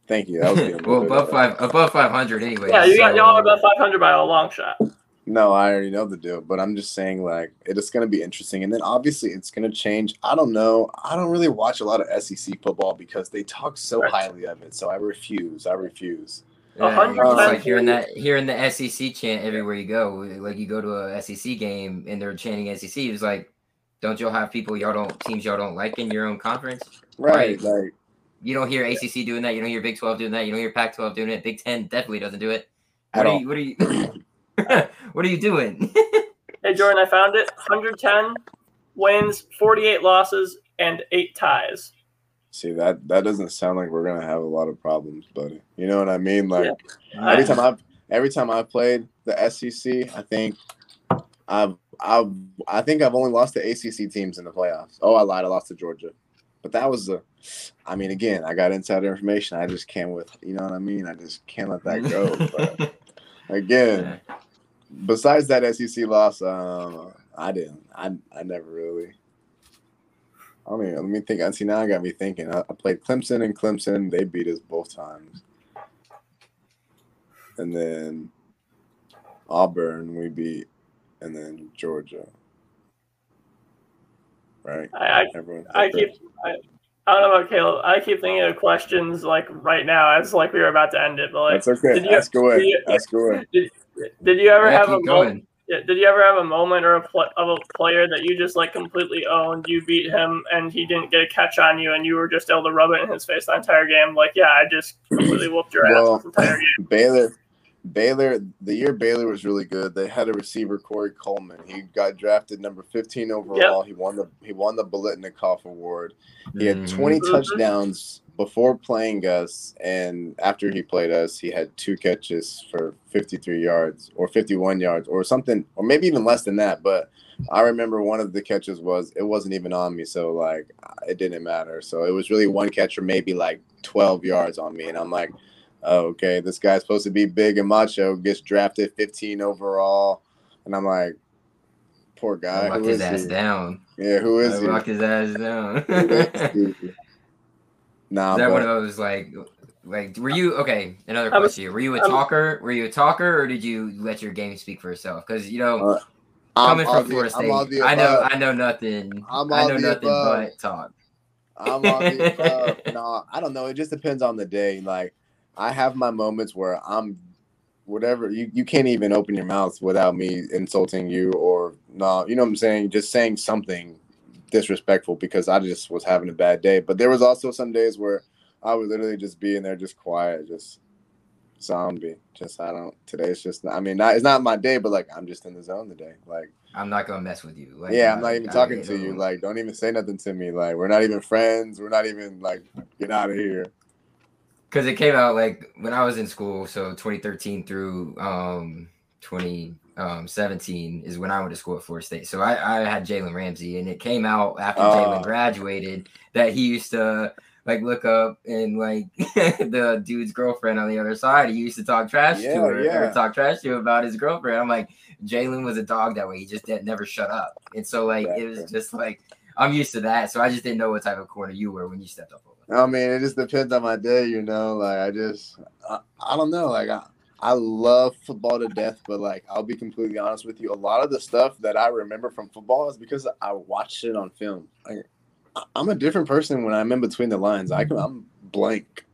Thank you. That was well, above five, above five hundred anyway. Yeah, you got so- y'all are about 500 by a long shot. No, I already know the deal, but I'm just saying like it is going to be interesting, and then obviously it's going to change. I don't know. I don't really watch a lot of SEC football because they talk so Right. highly of it. So I refuse. I refuse. Yeah, hundred um, it's like times hearing that hearing the SEC chant everywhere you go. Like you go to a SEC game and they're chanting SEC. It's like, don't y'all have people y'all don't teams y'all don't like in your own conference? Right. Right. Like You don't hear ACC doing that. You don't hear Big Twelve doing that. You don't hear Pac twelve doing it. Big Ten definitely doesn't do it. At What are you? What are you? what are you doing? Hey, Jordan, I found it. 110 wins, 48 losses, and eight ties. see that that doesn't sound like we're going to have a lot of problems, buddy. You know what I mean? Like Yeah. every time I've every time I've played the SEC, I think I've I've I think I've only lost to ACC teams in the playoffs. Oh, I lied. I lost to Georgia, but that was a. I mean, again, I got insider information. I just can't with you know what I mean. I just can't let that go. but again, besides that SEC loss, um, I didn't. I I never really. I mean, let me think. See, now I got me thinking. I, I played Clemson and Clemson. They beat us both times. And then Auburn, we beat, and then Georgia. Right? I, I. I keep. I, I don't know about Caleb. I keep thinking of questions like right now, as like we were about to end it. But like, That's okay. did you- Ask away. did you- Ask away. did, did you ever Yeah, have a moment? Yeah, did you ever have a moment or a pl- of a player that you just like completely owned? You beat him and he didn't get a catch on you, and you were just able to rub it in his face the entire game. Like, yeah, I just completely whooped your ass Well, entire game. Baylor, Baylor, the year Baylor was really good. They had a receiver, Corey Coleman. He got drafted number 15 overall. He won the he won the Biletnikoff Award. He had Mhm. 20 Mhm. touchdowns before playing us, and after he played us, he had two catches for 53 yards or 51 yards or something, or maybe even less than that. But I remember one of the catches was it wasn't even on me, so like it didn't matter. So it was really one catch or maybe like 12 yards on me, and I'm like, okay, this guy's supposed to be big and macho, gets drafted 15 overall, and I'm like, poor guy. Lock Who his ass he? down. Yeah, who is he? Lock his ass down. Who is Is he? Nah, that one of those like like were you okay? Another I was- question. Were you a I'm- talker? Were you a talker or did you let your game speak for itself? Because you know, Uh, I'm coming from the- Florida State, I know. I know nothing. I'm I know nothing above. but talk. I'm on the uh, no, I don't know. It just depends on the day. Like I have my moments where I'm whatever you, you can't even open your mouth without me insulting you or no, you know what I'm saying? Just saying something disrespectful because I just was having a bad day. But there was also some days where I would literally just be in there just quiet, just zombie. Just I don't today's just I mean not it's not my day, but like I'm just in the zone today. Like I'm not gonna mess with you. Like, yeah, I'm not even I- talking you to you. Like, don't even say nothing to me. Like, we're not even friends. We're not even like, get out of here. Because it came out like when I was in school, so 2013 through um 2017 is when I went to school at Florida State. So I, I had Jalen Ramsey, and it came out after Oh. Jalen graduated that he used to like look up and like the dude's girlfriend on the other side. He used to talk trash Yeah, to her yeah. or talk trash to about his girlfriend. I'm like, Jalen was a dog that way. He just didn't, never shut up, and so like it was just like I'm used to that. So I just didn't know what type of corner you were when you stepped up. over. I mean, it just depends on my day, you know. Like, I just, I, I don't know. Like, I, I love football to death, but like, I'll be completely honest with you. A lot of the stuff that I remember from football is because I watched it on film. Like, I'm a different person when I'm in between the lines. I can, I'm blank.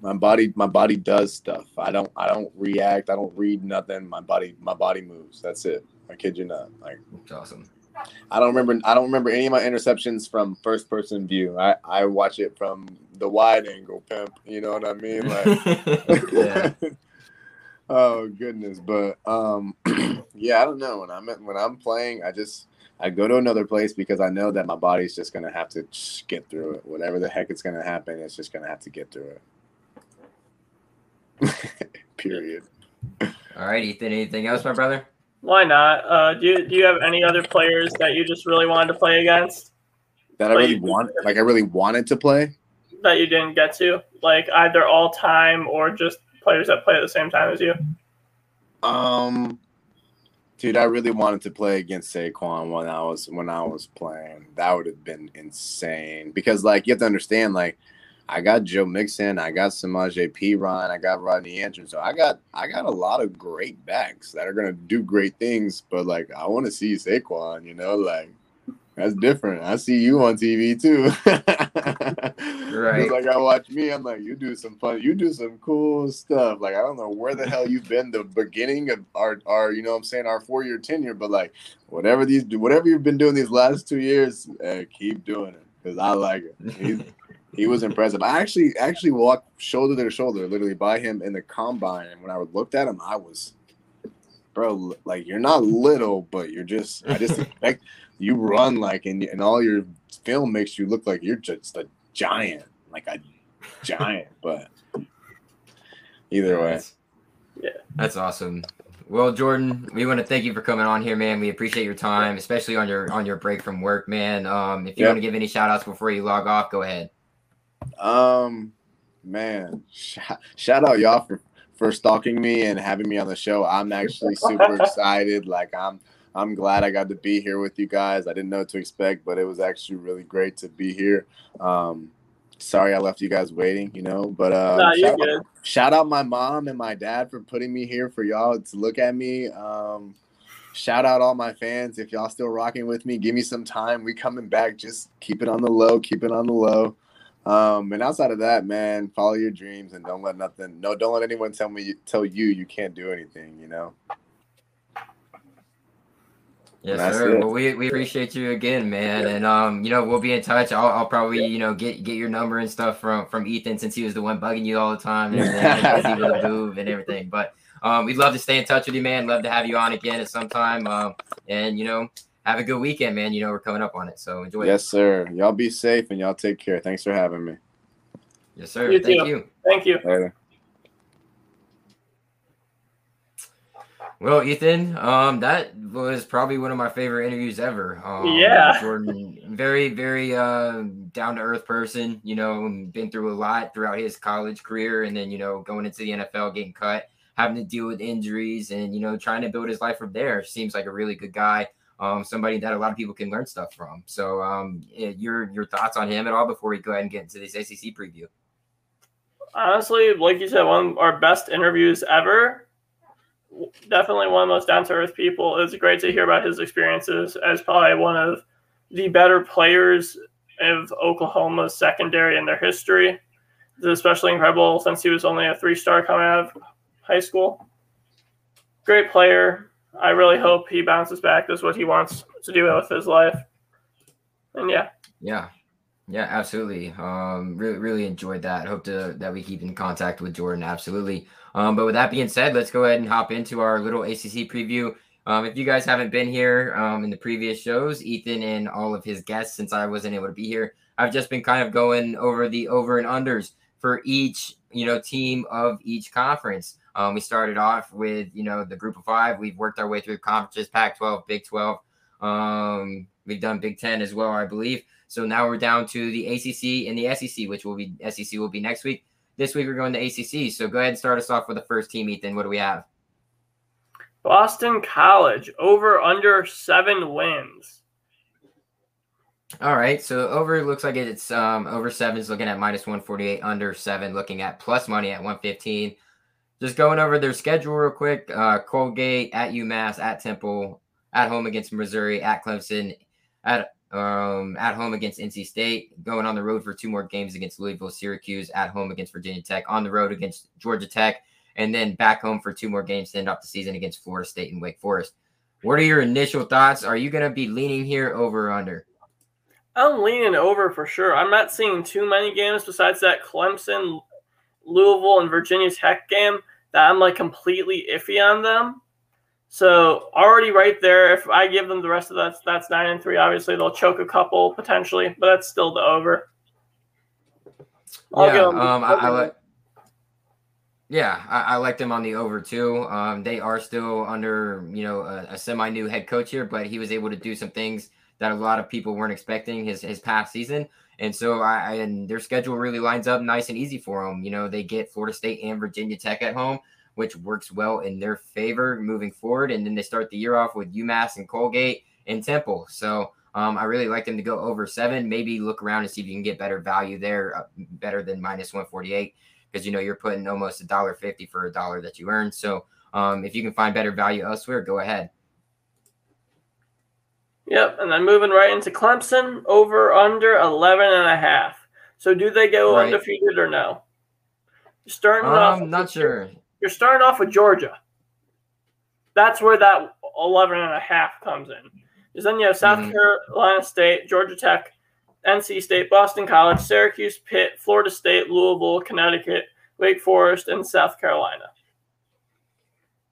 My body, my body does stuff. I don't, I don't react. I don't read nothing. My body, my body moves. That's it. I kid you not. Like. It's awesome. I don't remember. I don't remember any of my interceptions from first person view. I I watch it from the wide angle, pimp. You know what I mean? Like, oh goodness, but um, yeah, I don't know. When I'm when I'm playing, I just I go to another place because I know that my body's just gonna have to get through it. Whatever the heck is gonna happen, it's just gonna have to get through it. Period. All right, Ethan. Anything else, my brother? Why not? Uh, do you do you have any other players that you just really wanted to play against That I really want, like I really wanted to play. that you didn't get to? Like either all time or just players that play at the same time as you? Um, dude, I really wanted to play against Saquon when I was when I was playing. That would have been insane because, like, you have to understand, like, I got Joe Mixon, I got Samaje Perine, I got Rodney Anderson, so I got I got a lot of great backs that are gonna do great things. But like, I want to see Saquon, you know, like. That's different. I see you on TV too. Right. Just like I watch me, I'm like, you do some fun, you do some cool stuff. Like I don't know where the hell you've been the beginning of our our, you know what I'm saying, our four year tenure, but like whatever these whatever you've been doing these last two years, eh, keep doing it. Because I like it. He was impressive. I actually actually walked shoulder to shoulder, literally by him in the combine. And when I looked at him, I was, bro, like you're not little, but you're just. I just expect you run like, and and all your film makes you look like you're just a giant, like a giant. But either way, That's- Yeah. That's awesome. Well, Jordan, we want to thank you for coming on here, man. We appreciate your time, especially on your on your break from work, man. Um, if you Yeah. want to give any shout outs before you log off, go ahead. Um, man, sh- shout out y'all for for stalking me and having me on the show. I'm actually super excited. Like I'm I'm glad I got to be here with you guys. I didn't know what to expect, but it was actually really great to be here. Um, sorry I left you guys waiting, you know, but uh, Nah, shout, good. shout out my mom and my dad for putting me here for y'all to look at me. Um, shout out all my fans. If y'all still rocking with me, give me some time. We coming back. Just keep it on the low. Keep it on the low. Um, and outside of that, man, follow your dreams and don't let nothing. No, don't let anyone tell me tell you you can't do anything. You know. Yes, sir. it. Well, we, we appreciate you again, man. And um, you know, we'll be in touch. I'll, I'll probably you know get get your number and stuff from from Ethan since he was the one bugging you all the time and everything, move and everything. But um, we'd love to stay in touch with you, man. Love to have you on again at some time. Um, and you know, have a good weekend, man. You know, we're coming up on it, so enjoy. Yes, it. sir. Y'all be safe and y'all take care. Thanks for having me. Yes, sir. You Thank too. you. Thank you. Later. Well, Ethan, um, that was probably one of my favorite interviews ever. Um, yeah, Jordan, very, very uh, down to earth person. You know, been through a lot throughout his college career, and then you know going into the NFL, getting cut, having to deal with injuries, and you know trying to build his life from there. Seems like a really good guy. Um, somebody that a lot of people can learn stuff from. So, um, your your thoughts on him at all before we go ahead and get into this ACC preview? Honestly, like you said, one of our best interviews ever definitely one of the most down to earth people. It's great to hear about his experiences as probably one of the better players of Oklahoma's secondary in their history. It's especially incredible since he was only a three star coming out of high school. Great player. I really hope he bounces back. Is what he wants to do with his life. And yeah. Yeah. Yeah, absolutely. Um, really, really enjoyed that. Hope to that we keep in contact with Jordan. Absolutely. Um, but with that being said, let's go ahead and hop into our little ACC preview. Um, if you guys haven't been here um, in the previous shows, Ethan and all of his guests, since I wasn't able to be here, I've just been kind of going over the over and unders for each you know team of each conference. Um, we started off with you know the group of five. We've worked our way through conferences: Pac-12, Big 12. Um, we've done Big 10 as well, I believe. So now we're down to the ACC and the SEC, which will be SEC will be next week. This week we're going to ACC. So go ahead and start us off with the first team, Ethan. What do we have? Boston College over under seven wins. All right, so over looks like it's um, over seven is looking at minus one forty eight, under seven looking at plus money at one fifteen. Just going over their schedule real quick: uh, Colgate at UMass, at Temple, at home against Missouri, at Clemson, at um, at home against NC State, going on the road for two more games against Louisville, Syracuse, at home against Virginia Tech, on the road against Georgia Tech, and then back home for two more games to end off the season against Florida State and Wake Forest. What are your initial thoughts? Are you going to be leaning here over under? I'm leaning over for sure. I'm not seeing too many games besides that Clemson, Louisville, and Virginia Tech game that I'm like completely iffy on them. So already right there, if I give them the rest of that, that's nine and three. Obviously, they'll choke a couple potentially, but that's still the over. I'll yeah, um, I, I like. Yeah, I, I, like them on the over too. Um, they are still under you know a, a semi new head coach here, but he was able to do some things that a lot of people weren't expecting his his past season. And so I, and their schedule really lines up nice and easy for them. You know, they get Florida State and Virginia Tech at home which works well in their favor moving forward. And then they start the year off with UMass and Colgate and Temple. So um, I really like them to go over seven. Maybe look around and see if you can get better value there, uh, better than minus 148, because you know you're putting almost a dollar fifty for a dollar that you earn. So um, if you can find better value elsewhere, go ahead. Yep, and then moving right into Clemson, over under 11 and a half. So do they go right. undefeated or no? Starting um, off, I'm not sure. You're starting off with Georgia. That's where that 11 and a half comes in. Because then you have South mm-hmm. Carolina State, Georgia Tech, NC State, Boston College, Syracuse, Pitt, Florida State, Louisville, Connecticut, Wake Forest, and South Carolina.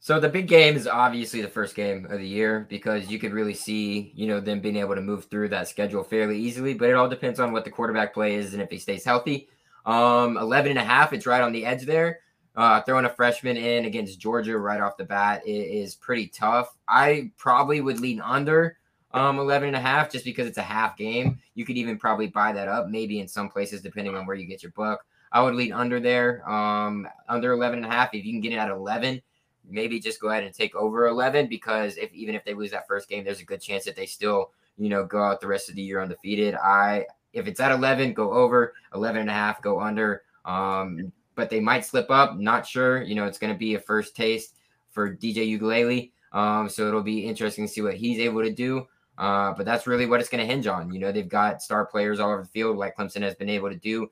So the big game is obviously the first game of the year because you could really see, you know, them being able to move through that schedule fairly easily, but it all depends on what the quarterback play is and if he stays healthy. Um, 11 and a half, it's right on the edge there. Uh, throwing a freshman in against Georgia right off the bat is pretty tough. I probably would lean under um, 11 and a half just because it's a half game. You could even probably buy that up, maybe in some places, depending on where you get your book. I would lean under there, um, under 11 and a half. If you can get it at 11, maybe just go ahead and take over 11 because if even if they lose that first game, there's a good chance that they still, you know, go out the rest of the year undefeated. I if it's at 11, go over 11 and a half, go under. Um, but they might slip up. Not sure. You know, it's going to be a first taste for DJ Uiagalelei. Um, so it'll be interesting to see what he's able to do. Uh, but that's really what it's going to hinge on. You know, they've got star players all over the field, like Clemson has been able to do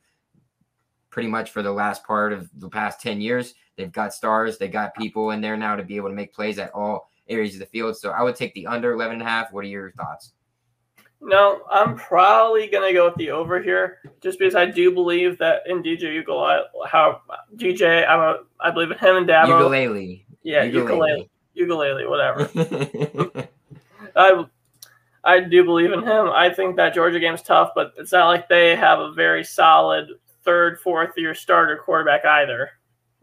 pretty much for the last part of the past 10 years. They've got stars, they got people in there now to be able to make plays at all areas of the field. So I would take the under 11 and a half. What are your thoughts? No, I'm probably gonna go with the over here, just because I do believe that in DJ Ugalele, how DJ, I'm a, I believe in him and Dabo. Ukulele. Yeah, ukulele, ukulele, whatever. I I do believe in him. I think that Georgia game's tough, but it's not like they have a very solid third, fourth year starter quarterback either.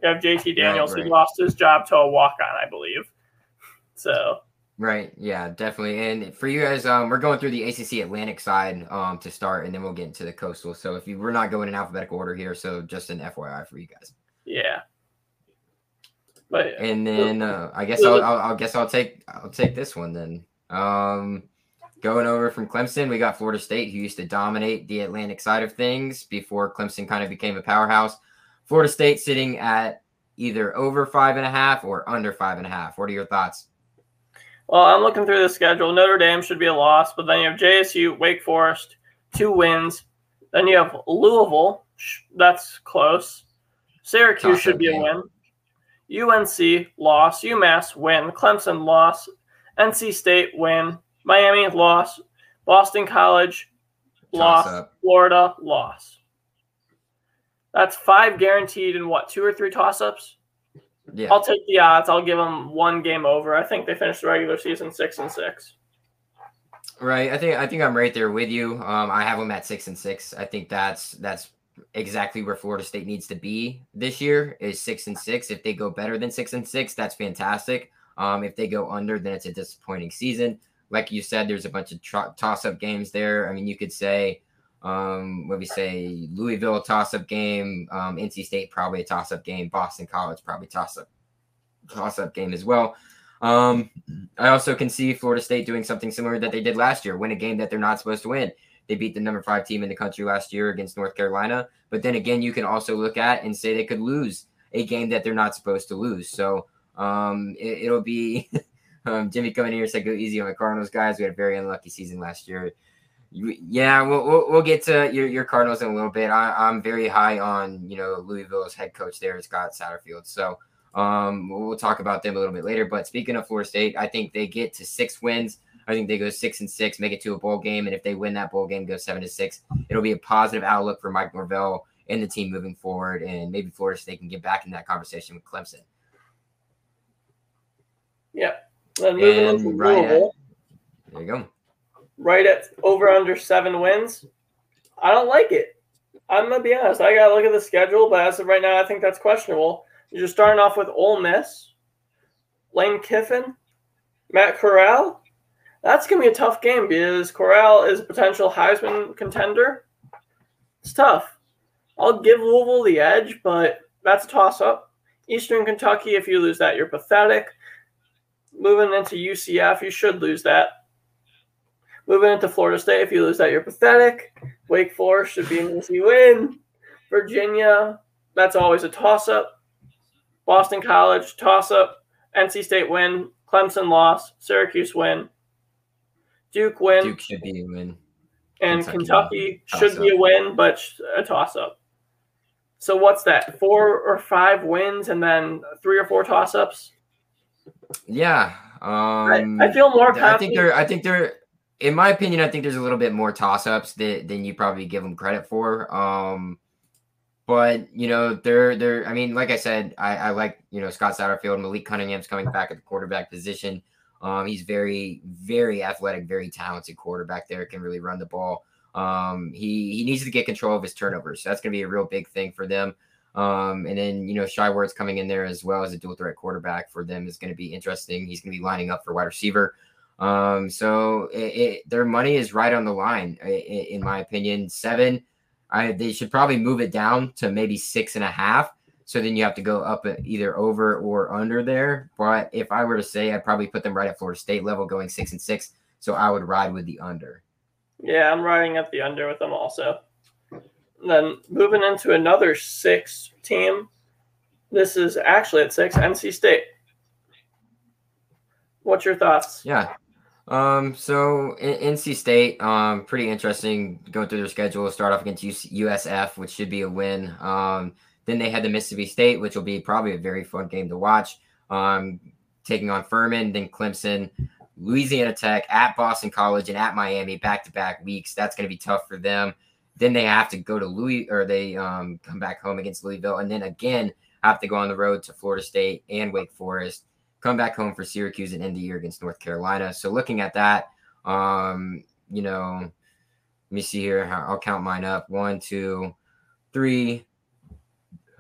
You have JT Daniels, right, right. who lost his job to a walk on, I believe. So Right. Yeah, definitely. And for you guys, um, we're going through the ACC Atlantic side um, to start, and then we'll get into the coastal. So if you, we're not going in alphabetical order here, so just an FYI for you guys. Yeah. But and then uh, I guess I'll, I'll, I'll guess I'll take I'll take this one then. Um, going over from Clemson, we got Florida State, who used to dominate the Atlantic side of things before Clemson kind of became a powerhouse. Florida State sitting at either over five and a half or under five and a half. What are your thoughts? Well, I'm looking through the schedule. Notre Dame should be a loss, but then you have JSU, Wake Forest, two wins. Then you have Louisville. That's close. Syracuse should be game. a win. UNC loss. UMass win. Clemson loss. NC State win. Miami loss. Boston College loss. Florida loss. That's five guaranteed in what two or three toss ups? Yeah. I'll take the odds. I'll give them one game over. I think they finished the regular season six and six. Right. I think I think I'm right there with you. Um, I have them at six and six. I think that's that's exactly where Florida State needs to be this year is six and six. If they go better than six and six, that's fantastic. Um, if they go under, then it's a disappointing season. Like you said, there's a bunch of tr- toss-up games there. I mean, you could say, um, what we say, Louisville toss-up game, um, NC State probably a toss-up game, Boston College probably toss-up toss-up game as well. Um, I also can see Florida State doing something similar that they did last year, win a game that they're not supposed to win. They beat the number five team in the country last year against North Carolina. But then again, you can also look at and say they could lose a game that they're not supposed to lose. So um, it, will be um, Jimmy coming here said go easy on the Cardinals guys. We had a very unlucky season last year. Yeah, we'll, we'll, we'll get to your, your Cardinals in a little bit. I, I'm very high on you know Louisville's head coach there, Scott Satterfield. So um, we'll talk about them a little bit later. But speaking of Florida State, I think they get to six wins. I think they go six and six, make it to a bowl game, and if they win that bowl game, go seven to six. It'll be a positive outlook for Mike Norvell and the team moving forward, and maybe Florida State can get back in that conversation with Clemson. Yeah. Then moving and into right Louisville. At, there you go. Right at over under seven wins. I don't like it. I'm gonna be honest. I gotta look at the schedule, but as of right now, I think that's questionable. You're starting off with Ole Miss, Lane Kiffin, Matt Corral. That's gonna be a tough game because Corral is a potential Heisman contender. It's tough. I'll give Louisville the edge, but that's a toss up. Eastern Kentucky, if you lose that, you're pathetic. Moving into UCF, you should lose that. Moving into Florida State, if you lose that, you're pathetic. Wake Forest should be an easy win. Virginia, that's always a toss up. Boston College, toss up. NC State win. Clemson loss. Syracuse win. Duke win. Duke should be a win. And Kentucky, Kentucky should be a win, but a toss up. So what's that? Four or five wins and then three or four toss ups? Yeah. Um, I, I feel more. I think they're. I think they're. In my opinion, I think there's a little bit more toss ups than, than you probably give them credit for. Um, but you know, they're they're. I mean, like I said, I, I like you know Scott Satterfield, Malik Cunningham's coming back at the quarterback position. Um, he's very very athletic, very talented quarterback. There can really run the ball. Um, he he needs to get control of his turnovers. So that's going to be a real big thing for them. Um, and then, you know, Shai Werts coming in there as well as a dual threat quarterback for them is going to be interesting. He's going to be lining up for wide receiver. Um, so it, it, their money is right on the line, in, my opinion. Seven, I, they should probably move it down to maybe six and a half. So then you have to go up either over or under there. But if I were to say, I'd probably put them right at Florida State level, going six and six. So I would ride with the under. Yeah, I'm riding at the under with them also. Then moving into another six team. This is actually at six, NC State. What's your thoughts? Yeah. Um, so NC State, um, pretty interesting going through their schedule. Start off against USF, which should be a win. Um, then they had the Mississippi State, which will be probably a very fun game to watch. Um, taking on Furman, then Clemson, Louisiana Tech, at Boston College, and at Miami, back to back weeks. That's going to be tough for them. Then they have to go to Louis or they um, come back home against Louisville, and then again have to go on the road to Florida State and Wake Forest come back home for Syracuse and end the year against North Carolina. So looking at that, um, you know, let me see here. I'll count mine up. One, two, three,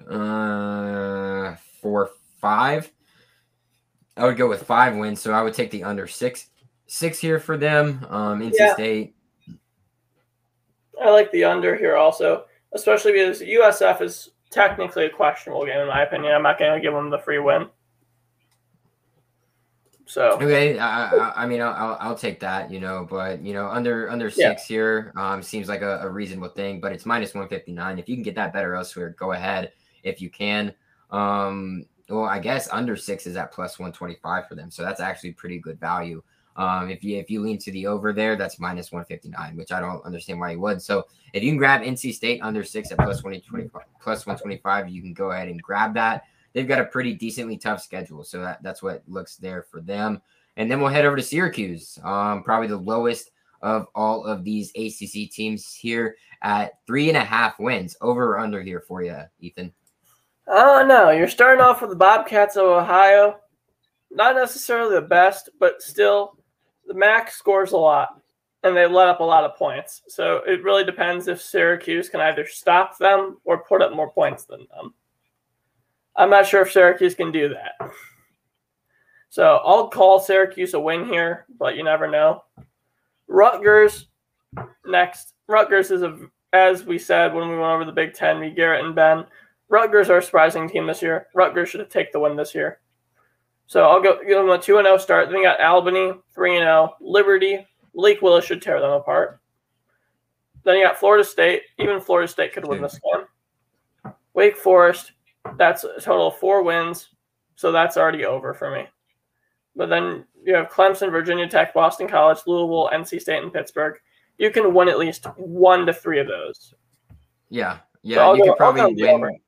uh, four, five. I would go with five wins, so I would take the under six, six here for them. Um, NC yeah. State. I like the under here also, especially because USF is technically a questionable game in my opinion. I'm not going to give them the free win. So okay, I, I, I mean I'll, I'll take that, you know, but you know under under six yeah. here um seems like a, a, reasonable thing, but it's minus one fifty nine. If you can get that better elsewhere, go ahead if you can. Um, well, I guess under six is at plus one twenty five for them, so that's actually pretty good value. Um, if you if you lean to the over there, that's minus one fifty nine, which I don't understand why you would. So if you can grab NC State under six at plus 20, 20 plus one twenty five, you can go ahead and grab that they've got a pretty decently tough schedule. So that, that's what looks there for them. And then we'll head over to Syracuse, um, probably the lowest of all of these ACC teams here at three and a half wins. Over or under here for you, Ethan? Oh, no. You're starting off with the Bobcats of Ohio. Not necessarily the best, but still, the MAC scores a lot and they let up a lot of points. So it really depends if Syracuse can either stop them or put up more points than them. I'm not sure if Syracuse can do that. So I'll call Syracuse a win here, but you never know. Rutgers next. Rutgers is a, as we said when we went over the Big Ten, me, Garrett, and Ben. Rutgers are a surprising team this year. Rutgers should have taken the win this year. So I'll go give them a 2 0 start. Then we got Albany, 3 0. Liberty, Malik Willis should tear them apart. Then you got Florida State. Even Florida State could win this one. Wake Forest, that's a total of four wins. So that's already over for me. But then you have Clemson, Virginia Tech, Boston College, Louisville, NC State, and Pittsburgh. You can win at least one to three of those. Yeah. Yeah. So you go, could probably win.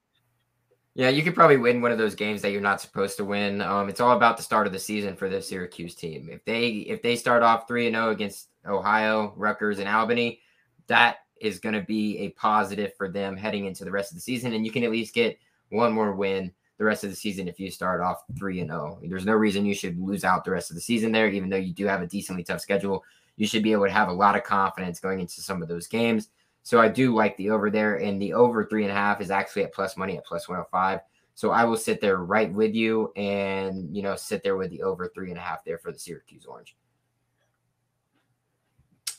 Yeah, you could probably win one of those games that you're not supposed to win. Um, it's all about the start of the season for the Syracuse team. If they if they start off three and zero oh against Ohio, Rutgers, and Albany, that is going to be a positive for them heading into the rest of the season, and you can at least get one more win the rest of the season if you start off 3 and 0. There's no reason you should lose out the rest of the season there even though you do have a decently tough schedule. You should be able to have a lot of confidence going into some of those games. So I do like the over there and the over three and a half is actually at plus money at plus 105. So I will sit there right with you and you know sit there with the over three and a half there for the Syracuse Orange.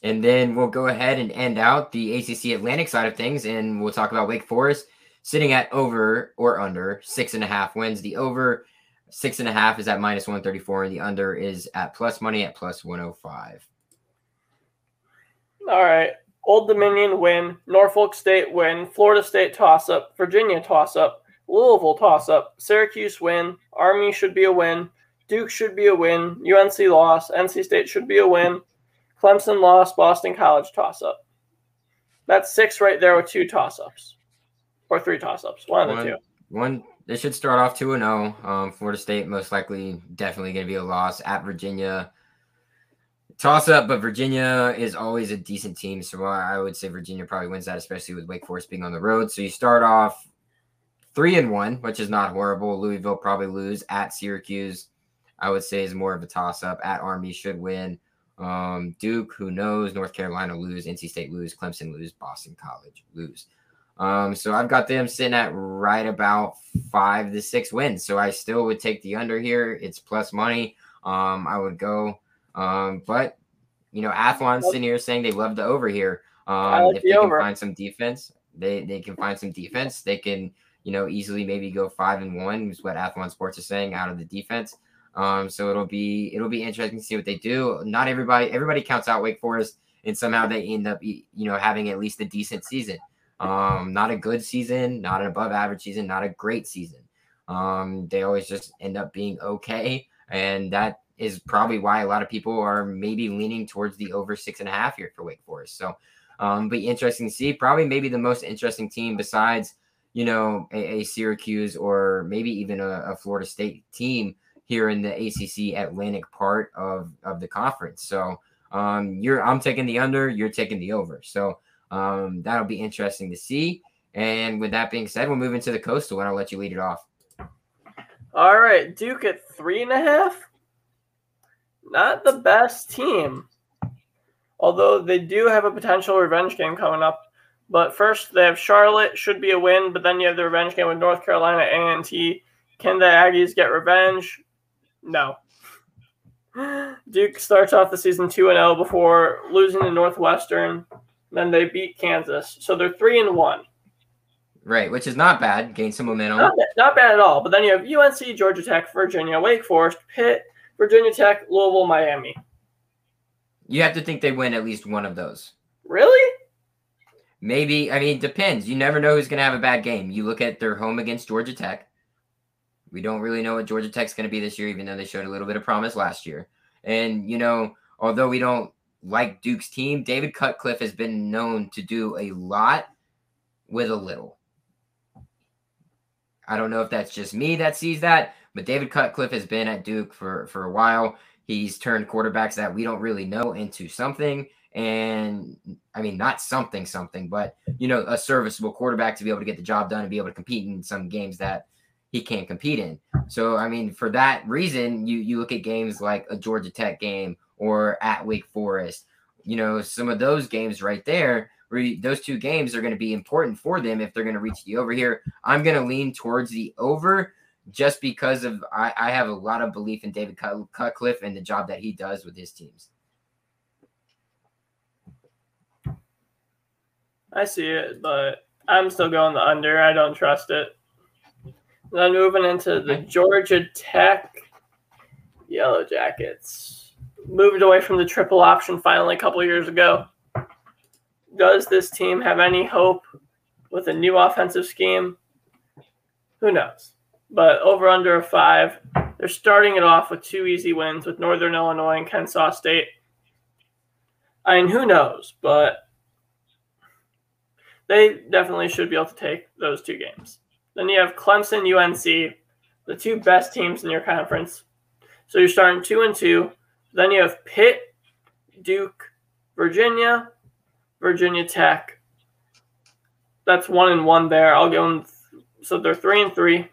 And then we'll go ahead and end out the ACC Atlantic side of things, and we'll talk about Wake Forest sitting at over or under six and a half wins. The over six and a half is at minus 134, and the under is at plus money at plus 105. All right. Old Dominion win, Norfolk State win, Florida State toss up, Virginia toss up, Louisville toss up, Syracuse win, Army should be a win, Duke should be a win, UNC loss, NC State should be a win, Clemson loss, Boston College toss up. That's six right there with two toss ups or three toss ups. One of the two. One they should start off 2 and 0. Um, Florida State most likely definitely going to be a loss at Virginia. Toss up, but Virginia is always a decent team. So I would say Virginia probably wins that, especially with Wake Forest being on the road. So you start off 3 and 1, which is not horrible. Louisville probably lose at Syracuse. I would say is more of a toss up. At Army should win. Um, Duke, who knows? North Carolina lose. NC State lose. Clemson lose. Boston College lose. Um, so I've got them sitting at right about five to six wins. So I still would take the under here. It's plus money. Um, I would go. Um, but you know, Athlon's sitting here saying they love the over here. Um, like if the they over. can find some defense, they they can find some defense. They can you know easily maybe go five and one is what Athlon Sports is saying out of the defense. Um, so it'll be it'll be interesting to see what they do. Not everybody everybody counts out Wake Forest, and somehow they end up you know having at least a decent season. Um, not a good season, not an above average season, not a great season. Um, they always just end up being okay. And that is probably why a lot of people are maybe leaning towards the over six and a half here for Wake Forest. So, um, be interesting to see. Probably maybe the most interesting team besides, you know, a, a Syracuse or maybe even a, a, Florida State team here in the ACC Atlantic part of of the conference. So, um, you're I'm taking the under, you're taking the over. So, um, that'll be interesting to see. And with that being said, we'll move into the coastal, and I'll let you lead it off. All right, Duke at three and a half. Not the best team, although they do have a potential revenge game coming up. But first, they have Charlotte, should be a win. But then you have the revenge game with North Carolina A&T. Can the Aggies get revenge? No. Duke starts off the season 2 and 0 before losing to Northwestern. Then they beat Kansas. So they're 3 and 1. Right, which is not bad. Gain some momentum. Not, not bad at all. But then you have UNC, Georgia Tech, Virginia, Wake Forest, Pitt, Virginia Tech, Louisville, Miami. You have to think they win at least one of those. Really? Maybe. I mean, it depends. You never know who's going to have a bad game. You look at their home against Georgia Tech. We don't really know what Georgia Tech's going to be this year, even though they showed a little bit of promise last year. And, you know, although we don't like Duke's team, David Cutcliffe has been known to do a lot with a little. I don't know if that's just me that sees that, but David Cutcliffe has been at Duke for, for a while. He's turned quarterbacks that we don't really know into something. And I mean, not something, something, but, you know, a serviceable quarterback to be able to get the job done and be able to compete in some games that he can't compete in. So I mean, for that reason, you you look at games like a Georgia Tech game or at Wake Forest. You know, some of those games right there, where those two games are going to be important for them if they're going to reach the over here. I'm going to lean towards the over just because of I, I have a lot of belief in David Cutcliffe and the job that he does with his teams. I see it, but I'm still going the under. I don't trust it. Then moving into the Georgia Tech Yellow Jackets. Moved away from the triple option finally a couple years ago. Does this team have any hope with a new offensive scheme? Who knows? But over under a five. They're starting it off with two easy wins with Northern Illinois and Kennesaw State. I mean, who knows? But they definitely should be able to take those two games. Then you have Clemson, UNC, the two best teams in your conference. So you're starting two and two. Then you have Pitt, Duke, Virginia, Virginia Tech. That's one and one there. I'll go. So they're three and three.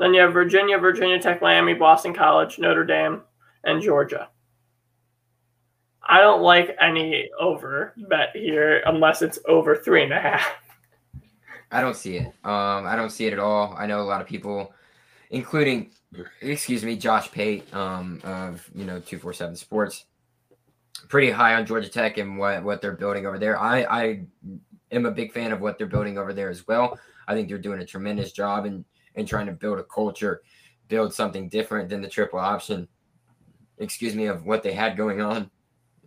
Then you have Virginia, Virginia Tech, Miami, Boston College, Notre Dame, and Georgia. I don't like any over bet here unless it's over three and a half. I don't see it. Um, I don't see it at all. I know a lot of people, including, excuse me, Josh Pate, um, of you know two four seven Sports, pretty high on Georgia Tech and what what they're building over there. I I am a big fan of what they're building over there as well. I think they're doing a tremendous job in in trying to build a culture, build something different than the triple option. Excuse me, of what they had going on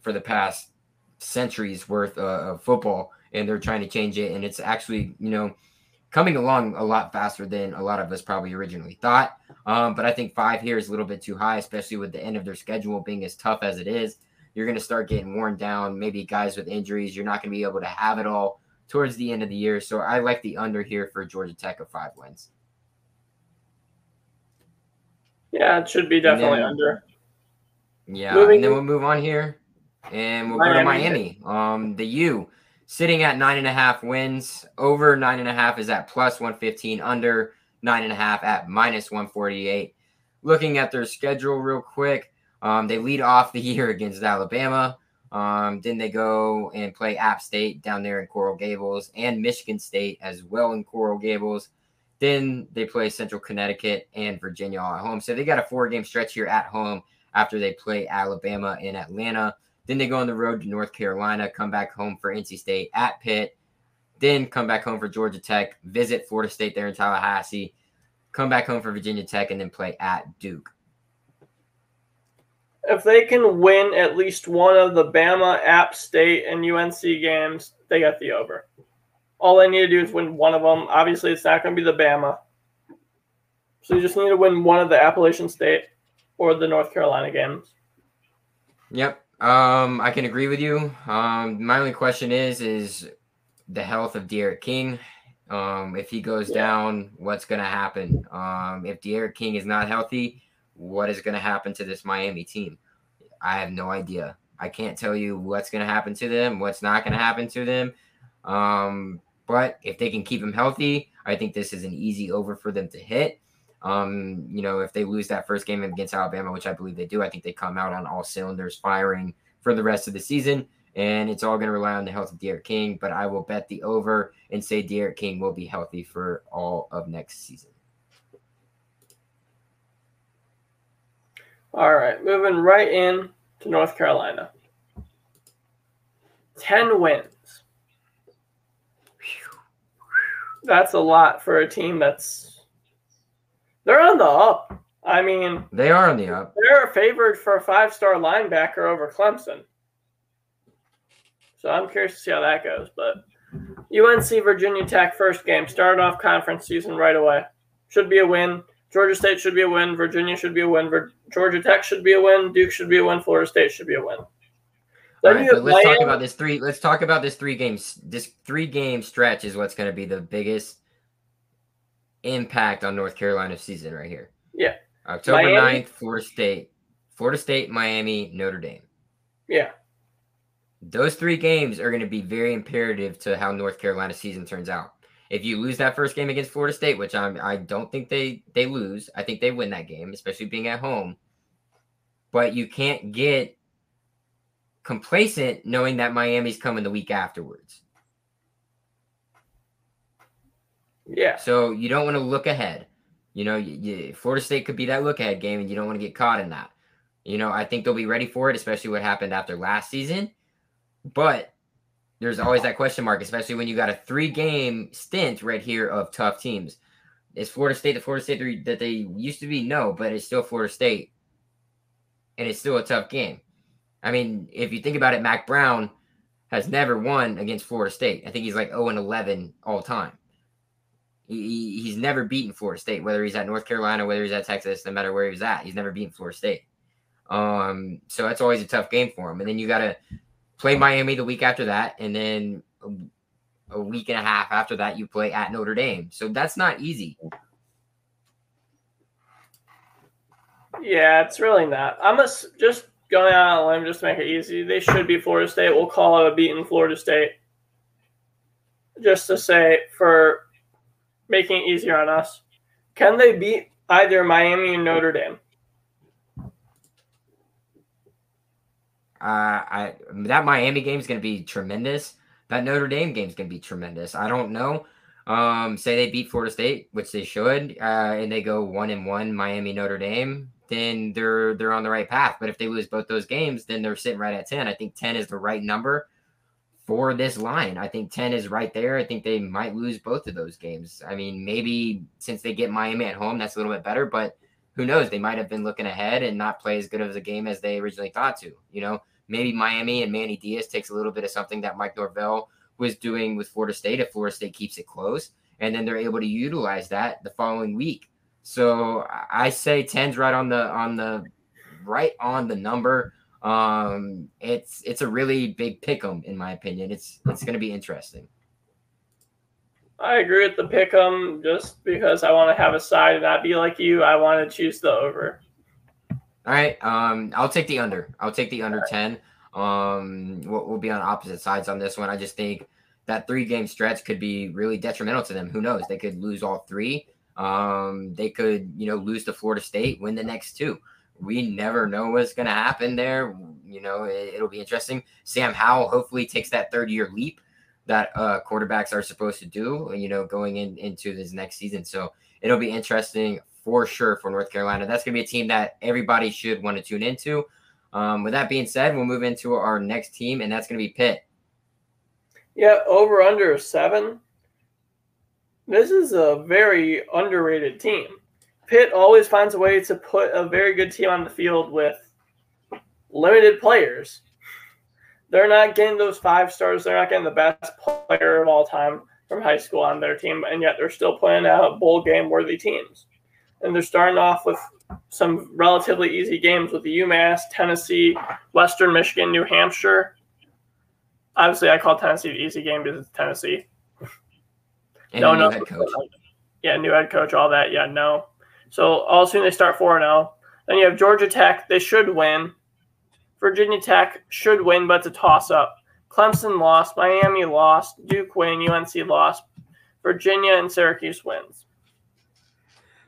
for the past centuries worth uh, of football and they're trying to change it. And it's actually, you know, coming along a lot faster than a lot of us probably originally thought. Um, but I think five here is a little bit too high, especially with the end of their schedule being as tough as it is. You're going to start getting worn down. Maybe guys with injuries, you're not going to be able to have it all towards the end of the year. So I like the under here for Georgia Tech of five wins. Yeah, it should be definitely then, under. Yeah, Moving and then we'll move on here, and we'll Miami. go to Miami. Um, the U sitting at nine and a half wins. Over nine and a half is at plus 115, under nine and a half at minus 148. Looking at their schedule real quick, um, they lead off the year against Alabama. Um, then they go and play App State down there in Coral Gables and Michigan State as well in Coral Gables. Then they play Central Connecticut and Virginia at home. So they got a four game stretch here at home after they play Alabama in Atlanta. Then they go on the road to North Carolina, come back home for NC State at Pitt, then come back home for Georgia Tech, visit Florida State there in Tallahassee, come back home for Virginia Tech, and then play at Duke. If they can win at least one of the Bama, App State, and UNC games, they got the over. All they need to do is win one of them. Obviously, it's not going to be the Bama. So you just need to win one of the Appalachian State or the North Carolina games. Yep. Um, I can agree with you. Um, my only question is, is the health of D'Eriq King. Um, if he goes yeah. down, what's going to happen? Um, if D'Eriq King is not healthy, what is going to happen to this Miami team? I have no idea. I can't tell you what's going to happen to them, what's not going to happen to them. Um, but if they can keep him healthy, I think this is an easy over for them to hit. Um, you know, if they lose that first game against Alabama, which I believe they do, I think they come out on all cylinders firing for the rest of the season. And it's all going to rely on the health of D'Eriq King, but I will bet the over and say D'Eriq King will be healthy for all of next season. All right, moving right in to North Carolina. 10 wins. That's a lot for a team that's they're on the up. I mean, they are on the up. They're favored for a five-star linebacker over Clemson. So I'm curious to see how that goes. But UNC Virginia Tech first game started off conference season right away. Should be a win. Georgia State should be a win. Virginia should be a win. Georgia Tech should be a win. Duke should be a win. Florida State should be a win. Right, but let's talk about this three. Let's talk about this three games. This three game stretch is what's going to be the biggest impact on North Carolina's season right here. Yeah. October Miami. 9th, Florida State. Florida State, Miami, Notre Dame. Yeah. Those three games are going to be very imperative to how North Carolina's season turns out. If you lose that first game against Florida State, which I'm, I don't think they they lose, I think they win that game, especially being at home. But you can't get complacent knowing that Miami's coming the week afterwards. Yeah. So you don't want to look ahead. You know, you, you, Florida State could be that look ahead game, and you don't want to get caught in that. You know, I think they'll be ready for it, especially what happened after last season. But there's always that question mark, especially when you got a three game stint right here of tough teams. Is Florida State the Florida State that they used to be? No, but it's still Florida State. And it's still a tough game. I mean, if you think about it, Mack Brown has never won against Florida State. I think he's like 0 and 11 all time. He, he's never beaten Florida State, whether he's at North Carolina, whether he's at Texas, no matter where he's at. He's never beaten Florida State. Um, so that's always a tough game for him. And then you got to play Miami the week after that, and then a, week and a half after that, you play at Notre Dame. So that's not easy. Yeah, it's really not. I'm a, just going out on a limb just to make it easy. They should be Florida State. We'll call it a beaten Florida State. Just to say for making it easier on us. Can they beat either Miami or Notre Dame? Uh, I that Miami game is going to be tremendous. That Notre Dame game is going to be tremendous. I don't know. Um, say they beat Florida State, which they should, uh, and they go one and one, Miami Notre Dame, then they're they're on the right path. But if they lose both those games, then they're sitting right at ten. I think ten is the right number for this line. I think 10 is right there. I think they might lose both of those games. I mean, maybe since they get Miami at home, that's a little bit better, but who knows? They might have been looking ahead and not play as good of a game as they originally thought to. You know, maybe Miami and Manny Diaz takes a little bit of something that Mike Norvell was doing with Florida State if Florida State keeps it close, and then they're able to utilize that the following week. So I say 10's right on the on the right on the number. Um, it's it's a really big pick'em in my opinion. It's it's going to be interesting. I agree with the pick'em just because I want to have a side and not be like you. I want to choose the over. All right. Um, I'll take the under. I'll take the under right. ten. Um, we'll, we'll be on opposite sides on this one. I just think that three game stretch could be really detrimental to them. Who knows? They could lose all three. Um, they could, you know, lose to Florida State, win the next two we never know what's going to happen there. You know, it, will be interesting. Sam Howell hopefully takes that third year leap that uh, quarterbacks are supposed to do, you know, going in, into this next season. So it'll be interesting for sure for North Carolina. That's going to be a team that everybody should want to tune into. Um, with that being said, we'll move into our next team, and that's going to be Pitt. Yeah, over under seven. This is a very underrated team. Pitt always finds a way to put a very good team on the field with limited players. They're not getting those five stars. They're not getting the best player of all time from high school on their team, and yet they're still playing out bowl game worthy teams. And they're starting off with some relatively easy games with the UMass, Tennessee, Western Michigan, New Hampshire. Obviously, I call Tennessee the easy game because it's Tennessee. And no, no, head coach. Yeah, new head coach, all that. Yeah, no. So all soon they start 4 0. Then you have Georgia Tech. They should win. Virginia Tech should win, but it's a toss up. Clemson lost. Miami lost. Duke win. UNC lost. Virginia and Syracuse wins.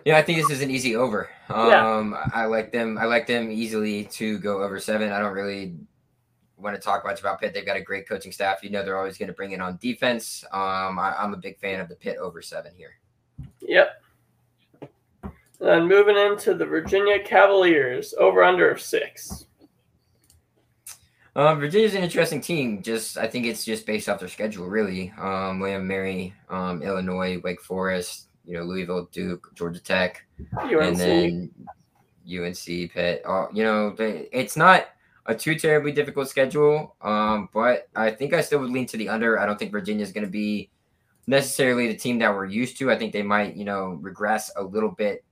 Yeah, I think this is an easy over. Um, yeah. I like them. I like them easily to go over seven. I don't really want to talk much about Pitt. They've got a great coaching staff. You know, they're always going to bring it on defense. Um, I, am a big fan of the Pitt over seven here. Yep. Then moving into the Virginia Cavaliers, over under of six. Um, Virginia's an interesting team. Just I think it's just based off their schedule, really. Um, William Mary, um, Illinois, Wake Forest, you know, Louisville, Duke, Georgia Tech, UNC. and then UNC, Pitt. Uh, you know, they, it's not a too terribly difficult schedule. Um, but I think I still would lean to the under. I don't think Virginia is going to be necessarily the team that we're used to. I think they might, you know, regress a little bit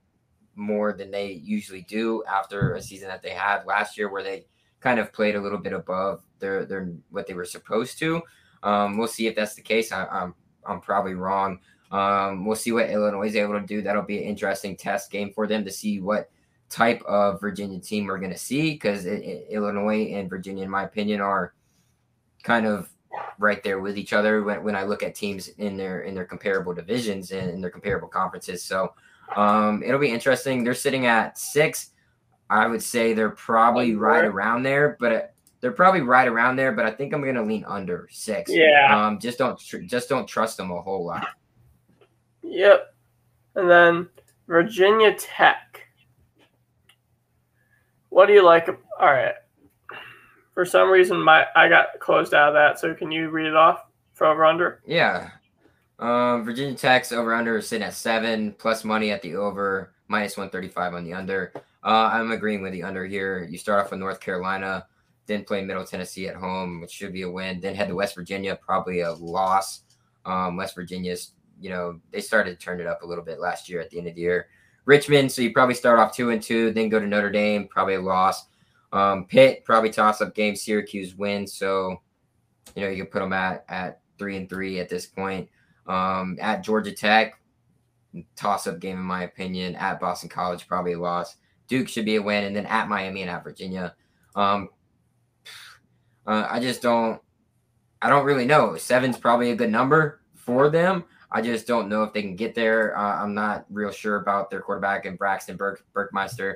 more than they usually do after a season that they had last year, where they kind of played a little bit above their their what they were supposed to. Um, we'll see if that's the case. I, am I'm, I'm probably wrong. Um, we'll see what Illinois is able to do. That'll be an interesting test game for them to see what type of Virginia team we're going to see because Illinois and Virginia, in my opinion, are kind of right there with each other when, when I look at teams in their in their comparable divisions and in their comparable conferences. So um, it'll be interesting. They're sitting at six. I would say they're probably right around there, but they're probably right around there. But I think I'm going to lean under six. Yeah. Um, just don't tr- just don't trust them a whole lot. Yep. And then Virginia Tech. What do you like? All right. For some reason, my I got closed out of that. So can you read it off for over under? Yeah. Um, Virginia Tech's over under is sitting at seven plus money at the over minus one thirty five on the under. Uh, I'm agreeing with the under here. You start off with North Carolina, then play Middle Tennessee at home, which should be a win. Then head to West Virginia, probably a loss. Um, West Virginia's, you know, they started to turn it up a little bit last year at the end of the year. Richmond, so you probably start off two and two, then go to Notre Dame, probably a loss. Um, Pitt, probably toss up game. Syracuse win, so you know you can put them at at three and three at this point. Um, at Georgia Tech, toss up game in my opinion. At Boston College, probably a loss. Duke should be a win, and then at Miami and at Virginia. Um, uh, I just don't. I don't really know. Seven's probably a good number for them. I just don't know if they can get there. Uh, I'm not real sure about their quarterback and Braxton Burke, Burkmeister,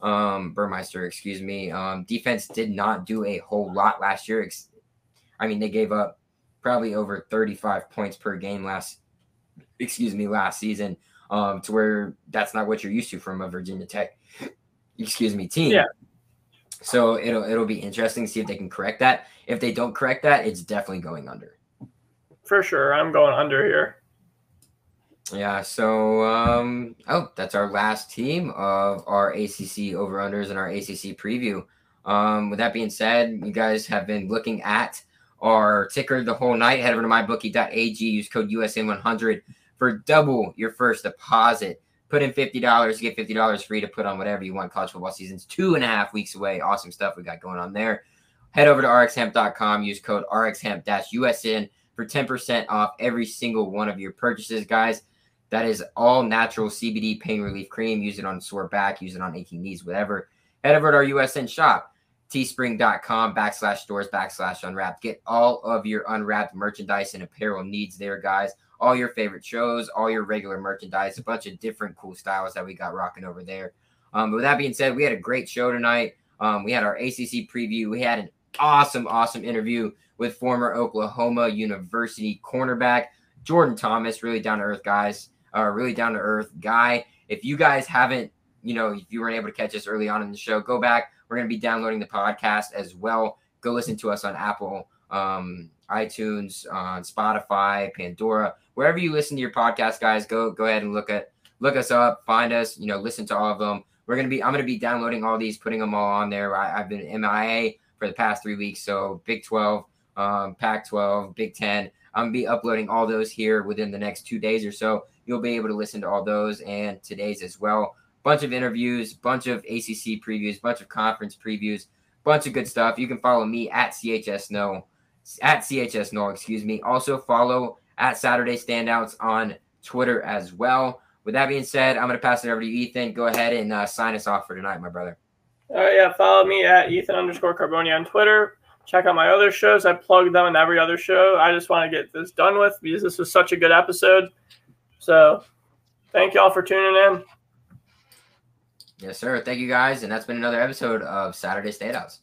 um, Burmeister, excuse me. Um, defense did not do a whole lot last year. I mean, they gave up probably over 35 points per game last, excuse me, last season. Um, to where that's not what you're used to from a Virginia Tech, excuse me, team. Yeah. So it'll it'll be interesting to see if they can correct that. If they don't correct that, it's definitely going under. For sure, I'm going under here. Yeah, so um oh, that's our last team of our ACC over unders and our ACC preview. Um with that being said, you guys have been looking at our ticker the whole night. Head over to mybookie.ag, use code USN100 for double your first deposit. Put in $50, get $50 free to put on whatever you want. College football season's two and a half weeks away. Awesome stuff we got going on there. Head over to rxhemp.com, use code rxhemp-USN for 10% off every single one of your purchases, guys. That is all natural CBD pain relief cream. Use it on sore back, use it on aching knees, whatever. Head over to our USN shop, teespring.com backslash stores backslash unwrapped. Get all of your unwrapped merchandise and apparel needs there, guys. All your favorite shows, all your regular merchandise, a bunch of different cool styles that we got rocking over there. Um, but with that being said, we had a great show tonight. Um, we had our ACC preview. We had an awesome, awesome interview with former Oklahoma University cornerback Jordan Thomas. Really down to earth, guys uh, really down to earth guy. If you guys haven't, you know, if you weren't able to catch us early on in the show, go back. We're going to be downloading the podcast as well. Go listen to us on Apple, um, iTunes, on Spotify, Pandora, wherever you listen to your podcast, guys. Go go ahead and look at look us up, find us. You know, listen to all of them. We're gonna be I'm gonna be downloading all these, putting them all on there. I, have been MIA for the past three weeks, so Big 12, um, Pac 12, Big 10. I'm gonna be uploading all those here within the next two days or so. You'll be able to listen to all those and today's as well. Bunch of interviews, bunch of ACC previews, bunch of conference previews, bunch of good stuff. You can follow me at CHS No, at CHS No, excuse me. Also follow at Saturday Standouts on Twitter as well. With that being said, I'm going to pass it over to Ethan. Go ahead and uh, sign us off for tonight, my brother. All right, yeah, follow me at Ethan underscore Carboni on Twitter. Check out my other shows. I plug them in every other show. I just want to get this done with because this was such a good episode. So thank y'all for tuning in. Yes, sir. Thank you guys. And that's been another episode of Saturday Standouts.